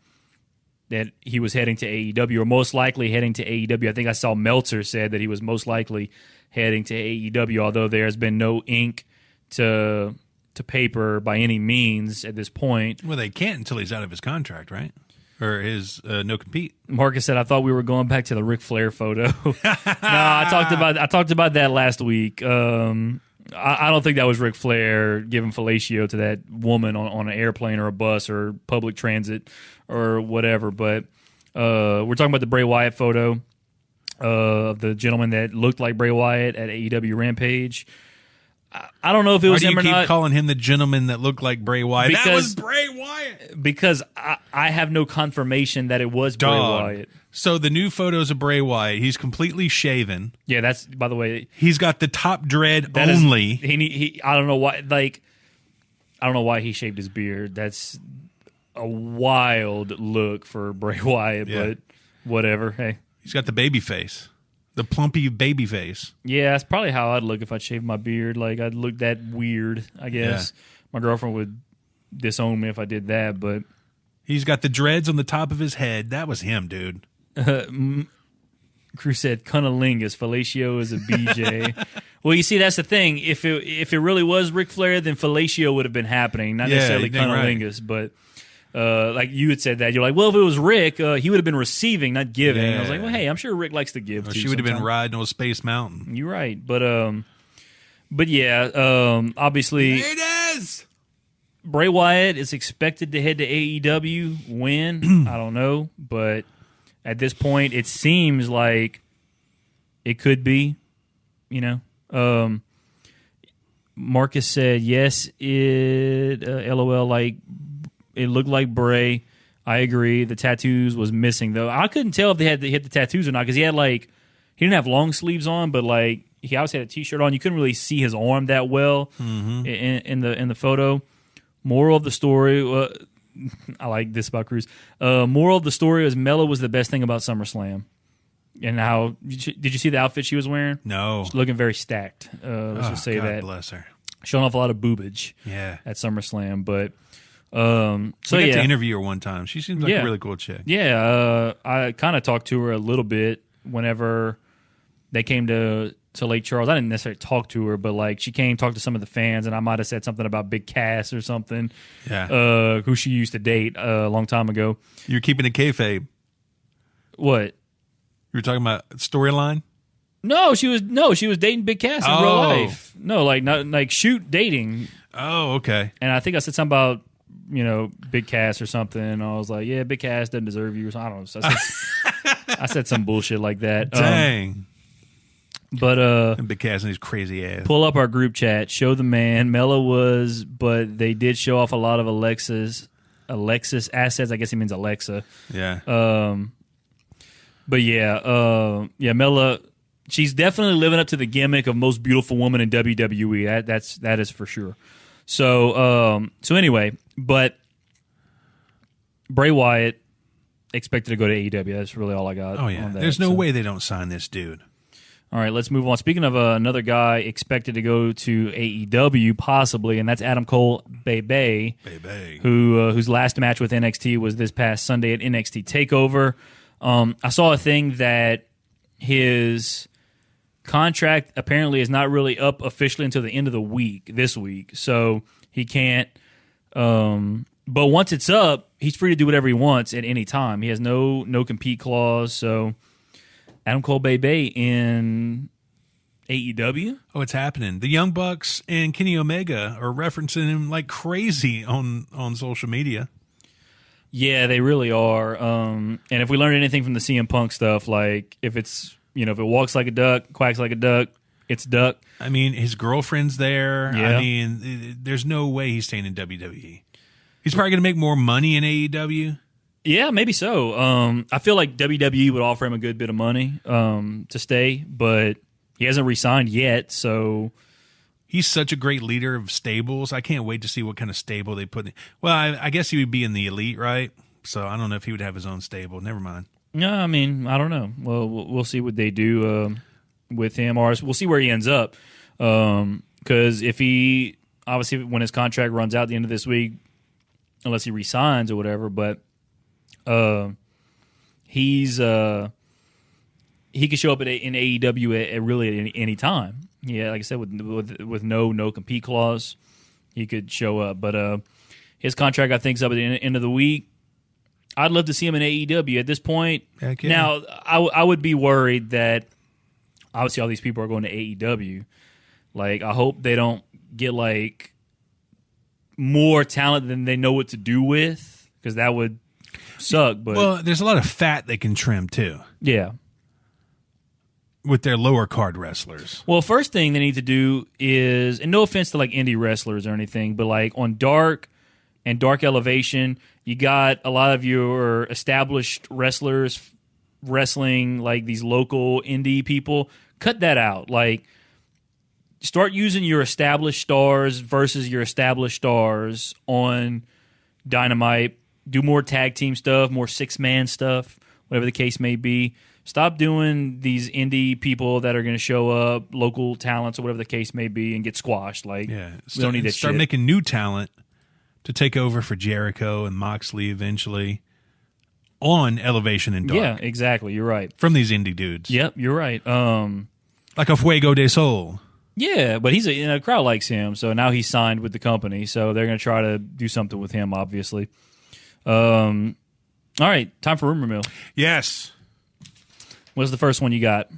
[SPEAKER 3] that he was heading to AEW or most likely heading to AEW. I think I saw Meltzer said that he was most likely heading to AEW, although there has been no ink to to paper by any means at this point.
[SPEAKER 2] Well, they can't until he's out of his contract, right? Or his uh, no compete.
[SPEAKER 3] Marcus said, "I thought we were going back to the Ric Flair photo." no, I talked about I talked about that last week. Um, I, I don't think that was Ric Flair giving fellatio to that woman on, on an airplane or a bus or public transit or whatever. But uh, we're talking about the Bray Wyatt photo uh, of the gentleman that looked like Bray Wyatt at AEW Rampage. I, I don't know if it
[SPEAKER 2] Why
[SPEAKER 3] was
[SPEAKER 2] do you
[SPEAKER 3] him or
[SPEAKER 2] keep
[SPEAKER 3] not.
[SPEAKER 2] calling him the gentleman that looked like Bray Wyatt? that
[SPEAKER 3] Because-
[SPEAKER 2] was Bray Wyatt.
[SPEAKER 3] because I, I have no confirmation that it was Bray
[SPEAKER 2] Dog.
[SPEAKER 3] Wyatt.
[SPEAKER 2] So the new photos of Bray Wyatt, he's completely shaven.
[SPEAKER 3] Yeah, that's by the way.
[SPEAKER 2] He's got the top dread
[SPEAKER 3] That is-
[SPEAKER 2] only.
[SPEAKER 3] he, need- he I don't know why like I don't know why he shaved his beard. That's a wild look for Bray Wyatt,
[SPEAKER 2] Yeah.
[SPEAKER 3] but whatever. Hey.
[SPEAKER 2] he's got the baby face, the plumpy baby face.
[SPEAKER 3] Yeah, that's probably how I'd look if I shaved my beard. Like I'd look that weird, I guess. My girlfriend would disown me if I did that, but
[SPEAKER 2] He's got the dreads on the top of his head. That was him, dude.
[SPEAKER 3] Cruz said cunnilingus, fellatio is a BJ. well, you see, that's the thing. If it if it really was Ric Flair, then fellatio would have been happening, not
[SPEAKER 2] Yeah,
[SPEAKER 3] necessarily
[SPEAKER 2] you think right.
[SPEAKER 3] cunnilingus, but. Uh, like you had said that you're like, well, if it was Rick, uh, he would have been receiving, not giving. I was like, well, hey, I'm sure Rick likes to give.
[SPEAKER 2] Or she would have been riding on Space Mountain.
[SPEAKER 3] You're right, but um, but yeah, um, obviously
[SPEAKER 2] it is.
[SPEAKER 3] Bray Wyatt is expected to head to AEW. When I don't know, but at this point, it seems like it could be. You know, um, Marcus said yes. It uh, LOL like it looked like Bray. I agree. The tattoos was missing though. I couldn't tell if they had to hit the tattoos or not because he had like he didn't have long sleeves on, but like he obviously had a t-shirt on. You couldn't really see his arm that well in, in the in the photo. Moral of the story. Uh, I like this about Cruz. Uh, moral of the story was Mella was the best thing about SummerSlam, and how did you see the outfit she was wearing?
[SPEAKER 2] No.
[SPEAKER 3] She's Looking very stacked. Uh, let's
[SPEAKER 2] Oh,
[SPEAKER 3] just say
[SPEAKER 2] God
[SPEAKER 3] that
[SPEAKER 2] bless her.
[SPEAKER 3] showing off a lot of boobage
[SPEAKER 2] Yeah.
[SPEAKER 3] at SummerSlam. But um, so
[SPEAKER 2] we got
[SPEAKER 3] yeah,
[SPEAKER 2] to interview her one time. She seems like
[SPEAKER 3] Yeah.
[SPEAKER 2] a really cool chick.
[SPEAKER 3] yeah. Uh, I kind of talked to her a little bit whenever they came to to Lake Charles. I didn't necessarily talk to her, but like she came talk to some of the fans, and I might have said something about Big Cass or something,
[SPEAKER 2] Yeah.
[SPEAKER 3] uh, who she used to date uh, a long time ago.
[SPEAKER 2] You're keeping a kayfabe.
[SPEAKER 3] What?
[SPEAKER 2] You were talking about storyline?
[SPEAKER 3] No, she was no, she was dating Big Cass in real
[SPEAKER 2] Oh.
[SPEAKER 3] life. No, like not like shoot dating.
[SPEAKER 2] Oh, okay.
[SPEAKER 3] And I think I said something about you know Big Cass or something. And I was like, yeah, Big Cass doesn't deserve you. Or something. I don't know. So I, said, I said some bullshit like that. Um,
[SPEAKER 2] Dang.
[SPEAKER 3] but uh,
[SPEAKER 2] Big Cass and his crazy ass.
[SPEAKER 3] pull up our group chat. Show the man. Mella was, but they did show off a lot of Alexa's Alexis assets. I guess he means Alexa.
[SPEAKER 2] Yeah.
[SPEAKER 3] Um, but yeah, uh, yeah, Mela, she's definitely living up to the gimmick of most beautiful woman in WWE. That that's that is for sure. So um, so anyway, but Bray Wyatt expected to go to AEW. That's really all I got.
[SPEAKER 2] oh yeah. There's no
[SPEAKER 3] So-
[SPEAKER 2] way they don't sign this dude.
[SPEAKER 3] All right, let's move on. Speaking of uh, another guy expected to go to AEW possibly, and that's Adam Cole Bebe
[SPEAKER 2] Baby.
[SPEAKER 3] who uh, whose last match with NXT was this past Sunday at NXT Takeover. Um, I saw a thing that his contract apparently is not really up officially until the end of the week this week, so he can't. Um, but once it's up, he's free to do whatever he wants at any time. He has no no compete clause. So Adam Cole Bay Bay in AEW.
[SPEAKER 2] Oh, it's happening. The Young Bucks and Kenny Omega are referencing him like crazy on on social media.
[SPEAKER 3] Yeah, they really are. Um, and if we learned anything from the CM Punk stuff, like if it's you know if it walks like a duck, quacks like a duck, it's duck.
[SPEAKER 2] I mean, his girlfriend's there.
[SPEAKER 3] Yeah.
[SPEAKER 2] I mean, there's no way he's staying in WWE. He's probably going to make more money in AEW.
[SPEAKER 3] Yeah, maybe so. Um, I feel like WWE would offer him a good bit of money um, to stay, but he hasn't resigned yet. So
[SPEAKER 2] He's such a great leader of stables. I can't wait to see what kind of stable they put in. Well, I, I guess he would be in the elite, right? So I don't know if he would have his own stable. Never mind.
[SPEAKER 3] No, I mean I don't know. Well, we'll we'll see what they do um, with him, or we'll see where he ends up. Because if he obviously when his contract runs out at the end of this week, unless he resigns or whatever, but uh, he's uh, he could show up at in AEW at, at really at any, any time. Yeah, like I said, with with with no no compete clause, he could show up. But uh, his contract I think's up at the end of the week. I'd love to see him in AEW at this point.
[SPEAKER 2] Heck yeah.
[SPEAKER 3] Now, I, w- I would be worried that obviously all these people are going to AEW. Like, I hope they don't get like more talent than they know what to do with, because that would suck. But
[SPEAKER 2] Well, there's a lot of fat they can trim too
[SPEAKER 3] yeah.
[SPEAKER 2] with their lower card wrestlers.
[SPEAKER 3] Well, first thing they need to do is, and no offense to like indie wrestlers or anything, but like on Dark and Dark Elevation, you got a lot of your established wrestlers wrestling like these local indie people. Cut that out. Like, start using your established stars versus your established stars on Dynamite. Do more tag team stuff, more six man stuff, whatever the case may be. Stop doing these indie people that are going to show up, local talents or whatever the case may be, and get squashed. Like,
[SPEAKER 2] Yeah,
[SPEAKER 3] we don't need that
[SPEAKER 2] start
[SPEAKER 3] shit.
[SPEAKER 2] making new talent to take over for Jericho and Moxley eventually on Elevation and Dark
[SPEAKER 3] yeah, exactly. You're right.
[SPEAKER 2] from these indie dudes.
[SPEAKER 3] Yep, you're right. Um,
[SPEAKER 2] like a Fuego Del Sol.
[SPEAKER 3] yeah, but he's a you know, crowd likes him, so now he's signed with the company, so they're going to try to do something with him, obviously. Um, all right, time for rumor mill.
[SPEAKER 2] Yes.
[SPEAKER 3] What's the first one you got?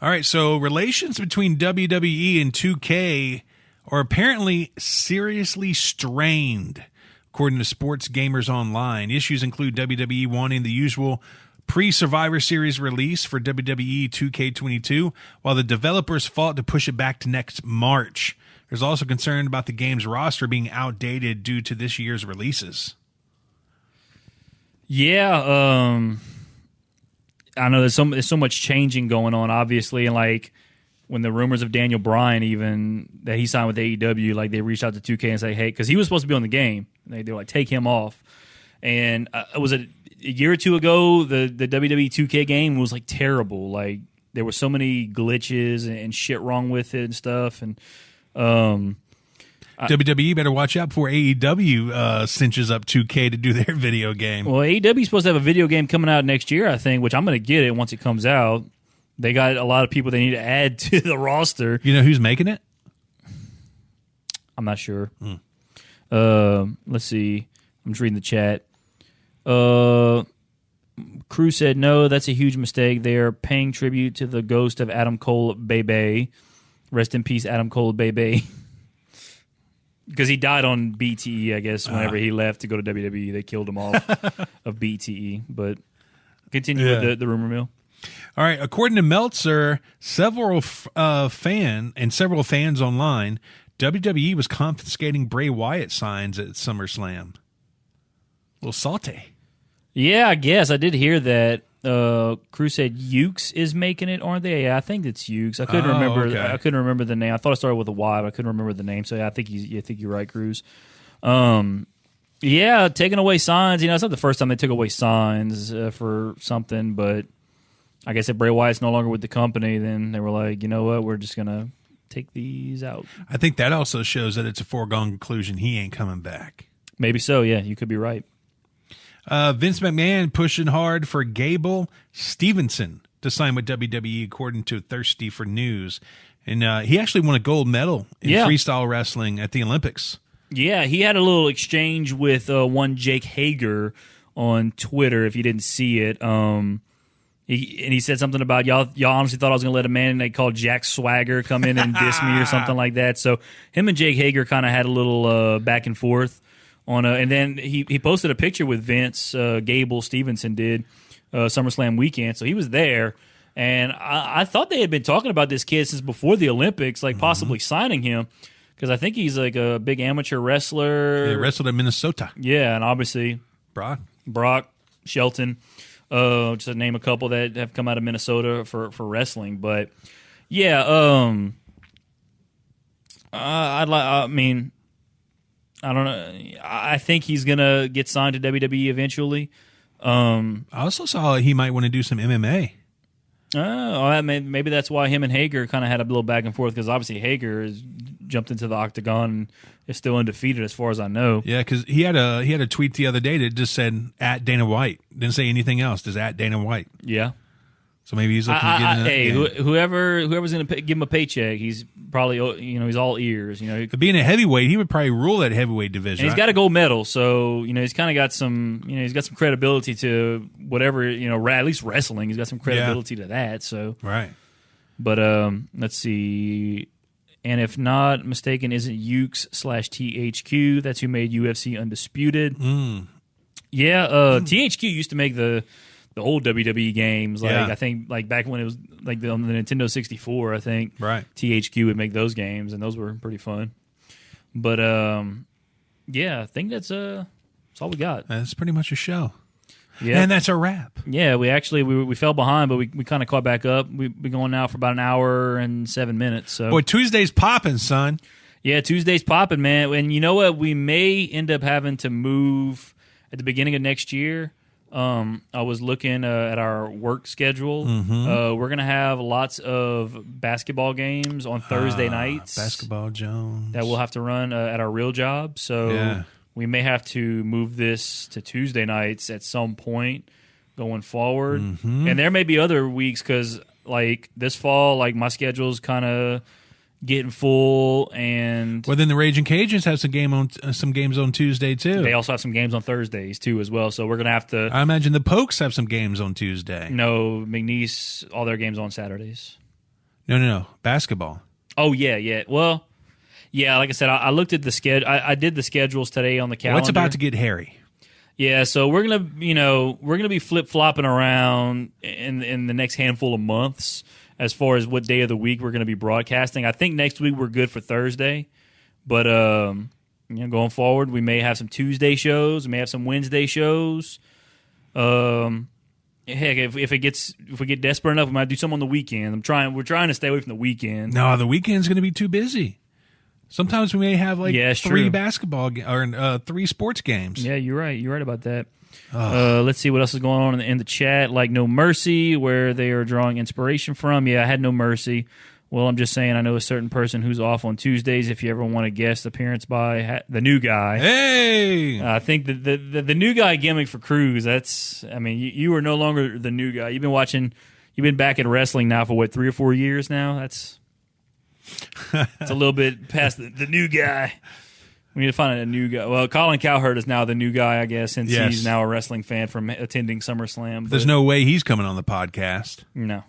[SPEAKER 2] All right, so relations between WWE and 2K are apparently seriously strained, according to Sports Gamers Online. Issues include WWE wanting the usual pre Survivor Series release for WWE 2K22, while the developers fought to push it back to next March. There's also concern about the game's roster being outdated due to this year's releases.
[SPEAKER 3] Yeah, um, I know there's so there's so much changing going on, obviously, and like when the rumors of Daniel Bryan even that he signed with AEW, like they reached out to 2K and say, hey, because he was supposed to be on the game, they they were like take him off, and uh, it was a, a year or two ago the the WWE 2K game was like terrible, like there were so many glitches and, shit wrong with it and stuff, and um.
[SPEAKER 2] WWE better watch out before AEW uh, cinches up 2K to do their video game.
[SPEAKER 3] Well, AEW supposed to have a video game coming out next year, I think, which I'm going to get it once it comes out. They got a lot of people they need to add to the roster.
[SPEAKER 2] You know who's making it?
[SPEAKER 3] I'm not sure. Um, let's see. I'm just reading the chat. Uh, Crew said no. That's a huge mistake. They are paying tribute to the ghost of Adam Cole Bay Bay. Rest in peace, Adam Cole Bay Bay. Because he died on BTE, I guess. Whenever he left to go to WWE, they killed him off of BTE. But continue
[SPEAKER 2] Yeah.
[SPEAKER 3] with the, the rumor mill.
[SPEAKER 2] All right. According to Meltzer, several f- uh, fan and several fans online, WWE was confiscating Bray Wyatt signs at SummerSlam. little salty.
[SPEAKER 3] Yeah, I guess I did hear that. Uh, said Yuke's is making it, aren't they? Yeah, I think it's Yuke's. I couldn't
[SPEAKER 2] Oh,
[SPEAKER 3] remember.
[SPEAKER 2] okay.
[SPEAKER 3] I couldn't remember the name. I thought it started with a Y, but I couldn't remember the name. So yeah, I think he's. I think you're right, Cruz. Um, yeah, taking away signs. You know, it's not the first time they took away signs uh, for something, but I guess if Bray Wyatt's no longer with the company, then they were like, you know what, we're just gonna take these out.
[SPEAKER 2] I think that also shows that it's a foregone conclusion. He ain't coming back.
[SPEAKER 3] Maybe so. Yeah, you could be right.
[SPEAKER 2] Uh, Vince McMahon pushing hard for Gable Stevenson to sign with WWE, according to Thirsty for News. And uh, he actually won a gold medal in
[SPEAKER 3] Yeah.
[SPEAKER 2] freestyle wrestling at the Olympics.
[SPEAKER 3] Yeah, he had a little exchange with uh, one Jake Hager on Twitter. If you didn't see it, um, he, and he said something about y'all. Y'all honestly thought I was going to let a man they called Jack Swagger come in and diss me or something like that. So him and Jake Hager kind of had a little uh, back and forth on. A, and then he he posted a picture with Vince uh, Gable Stevenson did uh, SummerSlam weekend, so he was there. And I, I thought they had been talking about this kid since before the Olympics, like possibly signing him because I think he's like a big amateur wrestler.
[SPEAKER 2] He wrestled in Minnesota.
[SPEAKER 3] yeah, and obviously
[SPEAKER 2] Brock.
[SPEAKER 3] Brock Shelton, uh, just to name a couple that have come out of Minnesota for for wrestling. But yeah, um, uh, I'd like. I mean, I don't know. I think he's gonna get signed to WWE eventually. Um,
[SPEAKER 2] I also saw he might want to do some MMA.
[SPEAKER 3] Oh, I mean, maybe that's why him and Hager kind of had a little back and forth because obviously Hager has jumped into the octagon and is still undefeated as far as I know.
[SPEAKER 2] Yeah, because he had a he had a tweet the other day that just said at Dana White. Didn't say anything else. Just at Dana White.
[SPEAKER 3] Yeah.
[SPEAKER 2] So maybe he's
[SPEAKER 3] I,
[SPEAKER 2] looking to
[SPEAKER 3] I,
[SPEAKER 2] get in. That
[SPEAKER 3] hey,
[SPEAKER 2] game.
[SPEAKER 3] whoever whoever's going to give him a paycheck, he's probably you know he's all ears. You know,
[SPEAKER 2] But being a heavyweight, he would probably rule that heavyweight division.
[SPEAKER 3] he's got a gold medal, so you know he's kind of got some you know he's got some credibility to whatever you know at least wrestling. He's got some credibility to that. So,
[SPEAKER 2] right.
[SPEAKER 3] but um, let's see. And if not mistaken, isn't Yuke's slash THQ? That's who made UFC Undisputed.
[SPEAKER 2] Mm.
[SPEAKER 3] Yeah, uh, THQ used to make the the old WWE games. Like
[SPEAKER 2] Yeah.
[SPEAKER 3] I think like back when it was like the, on the Nintendo 64, I think
[SPEAKER 2] Right.
[SPEAKER 3] THQ would make those games, and those were pretty fun. But um, yeah, I think that's uh that's all we got.
[SPEAKER 2] That's pretty much a show.
[SPEAKER 3] Yeah,
[SPEAKER 2] And that's a wrap.
[SPEAKER 3] yeah. We actually we, we fell behind, but we, we kind of caught back up. We've been going now for about an hour and seven minutes. So
[SPEAKER 2] Boy, Tuesday's popping, son.
[SPEAKER 3] Yeah, Tuesday's popping, man. And you know what? We may end up having to move at the beginning of next year. Um, I was looking uh, at our work schedule.
[SPEAKER 2] Mm-hmm.
[SPEAKER 3] Uh, we're gonna have lots of basketball games on Thursday
[SPEAKER 2] Ah,
[SPEAKER 3] nights.
[SPEAKER 2] Basketball Jones.
[SPEAKER 3] that we'll have to run uh, at our real job. So
[SPEAKER 2] Yeah.
[SPEAKER 3] we may have to move this to Tuesday nights at some point going forward.
[SPEAKER 2] Mm-hmm.
[SPEAKER 3] And there may be other weeks because like this fall, like my schedule's kind of getting full and
[SPEAKER 2] Well, then the Raging Cajuns have some game on uh, some games on Tuesday too.
[SPEAKER 3] They also have some games on Thursdays too, as well. So we're gonna have to
[SPEAKER 2] I imagine the Pokes have some games on Tuesday.
[SPEAKER 3] know McNeese all their games on Saturdays.
[SPEAKER 2] No, no, no. Basketball.
[SPEAKER 3] Oh yeah, yeah. Well, yeah. Like I said, I, I looked at the schedule. I, I did the schedules today on the calendar.
[SPEAKER 2] What's about to get hairy?
[SPEAKER 3] Yeah, so we're gonna, you know, we're gonna be flip flopping around in in the next handful of months as far as what day of the week we're gonna be broadcasting. I think next week we're good for Thursday, but um, you know, going forward we may have some Tuesday shows, we may have some Wednesday shows. Um, heck, if if it gets if we get desperate enough, we might do some on the weekend. I'm trying, we're trying to stay away from the weekend.
[SPEAKER 2] No, the weekend's going to be too busy. Sometimes we may have like
[SPEAKER 3] Yeah,
[SPEAKER 2] three
[SPEAKER 3] true.
[SPEAKER 2] basketball ga- or uh, three sports games.
[SPEAKER 3] Yeah, you're right. You're right about that. Uh, let's see what else is going on in the, in the chat. Like No Mercy, where they are drawing inspiration from. Yeah, I had No Mercy. Well, I'm just saying, I know a certain person who's off on Tuesdays. If you ever want a guest appearance by ha- the new guy,
[SPEAKER 2] Hey,
[SPEAKER 3] I think the, the the the new guy gimmick for Cruz. That's, I mean, you, you are no longer the new guy. You've been watching. You've been back in wrestling now for what three or four years now. That's it's a little bit past the, the new guy. We need to find a new guy. Well, Colin Cowherd is now the new guy, I guess, since
[SPEAKER 2] Yes.
[SPEAKER 3] he's now a wrestling fan from attending SummerSlam.
[SPEAKER 2] there's no way he's coming on the podcast.
[SPEAKER 3] no.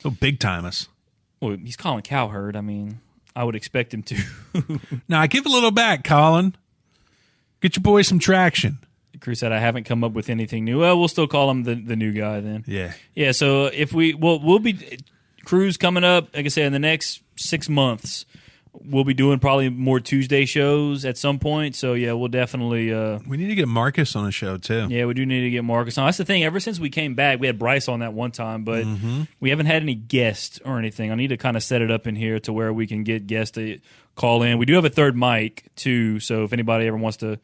[SPEAKER 2] So big time us.
[SPEAKER 3] Well, he's Colin Cowherd. I mean, I would expect him to.
[SPEAKER 2] Now I give a little back, Colin. Get your boy some traction.
[SPEAKER 3] Cruz said, "I haven't come up with anything new." Well, we'll still call him the the new guy then.
[SPEAKER 2] Yeah.
[SPEAKER 3] Yeah, so if we well we'll be Cruz coming up, like I said, in the next six months, we'll be doing probably more Tuesday shows at some point. So yeah, we'll definitely. Uh,
[SPEAKER 2] We need to get Marcus on a show too.
[SPEAKER 3] yeah, we do need to get Marcus on. That's the thing. Ever since we came back, we had Bryce on that one time, but we haven't had any guests or anything. I need to kind of set it up in here to where we can get guests to call in. We do have a third mic too, so if anybody ever wants to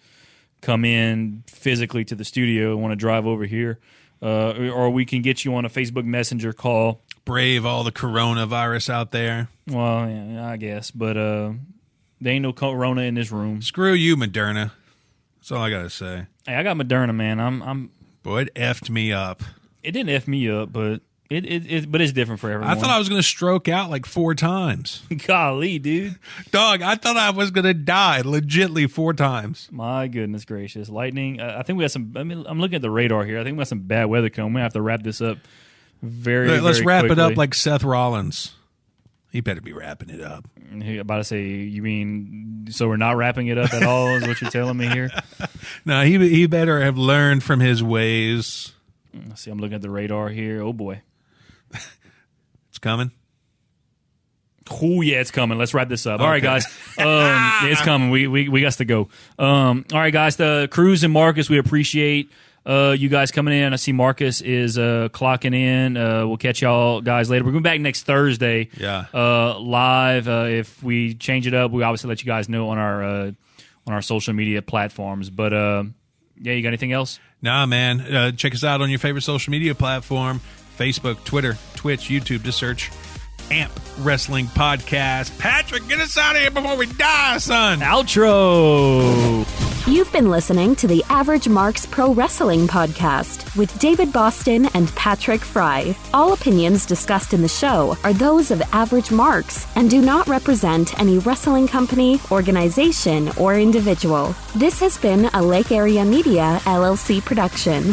[SPEAKER 3] come in physically to the studio and want to drive over here, uh, or we can get you on a Facebook Messenger call.
[SPEAKER 2] Brave all the coronavirus out there.
[SPEAKER 3] Well, yeah, I guess, but uh, there ain't no corona in this room.
[SPEAKER 2] Screw you, Moderna. That's all I gotta say.
[SPEAKER 3] Hey, I got Moderna, man. I'm, I'm.
[SPEAKER 2] Boy, it effed me up.
[SPEAKER 3] It didn't f me up, but it, it, it but it's different for everyone.
[SPEAKER 2] I thought I was gonna stroke out like four times.
[SPEAKER 3] Golly, dude.
[SPEAKER 2] Dog, I thought I was gonna die legitly four times.
[SPEAKER 3] My goodness gracious. Lightning. Uh, I think we got some. I mean, I'm looking at the radar here. I think we got some bad weather coming. We have to wrap this up very,
[SPEAKER 2] Let's
[SPEAKER 3] very
[SPEAKER 2] wrap it up like Seth Rollins. He better be wrapping it up.
[SPEAKER 3] He- about to say, you mean, so we're not wrapping it up at all, is what you're telling me here?
[SPEAKER 2] No, he he better have learned from his ways.
[SPEAKER 3] Let's see, I'm looking at the radar here. Oh, boy.
[SPEAKER 2] It's coming.
[SPEAKER 3] Oh yeah, it's coming. Let's wrap this up. All right, guys, um, it's coming. We we we got to go. Um, all right, guys, the Cruz and Marcus, we appreciate uh, you guys coming in. I see Marcus is uh, clocking in. Uh, we'll catch y'all guys later. We're going back next Thursday.
[SPEAKER 2] Yeah.
[SPEAKER 3] uh, live. Uh, if we change it up, we obviously let you guys know on our uh, on our social media platforms. But uh, yeah, you got anything else?
[SPEAKER 2] Nah, man. Uh, check us out on your favorite social media platform Facebook, Twitter, Twitch, YouTube. Just search AMP Wrestling Podcast. Patrick, get us out of here before we die, son.
[SPEAKER 3] Outro.
[SPEAKER 1] You've been listening to the Average Marks Pro Wrestling Podcast with David Boston and Patrick Fry. All opinions discussed in the show are those of Average Marks and do not represent any wrestling company, organization, or individual. This has been a Lake Area Media LLC production.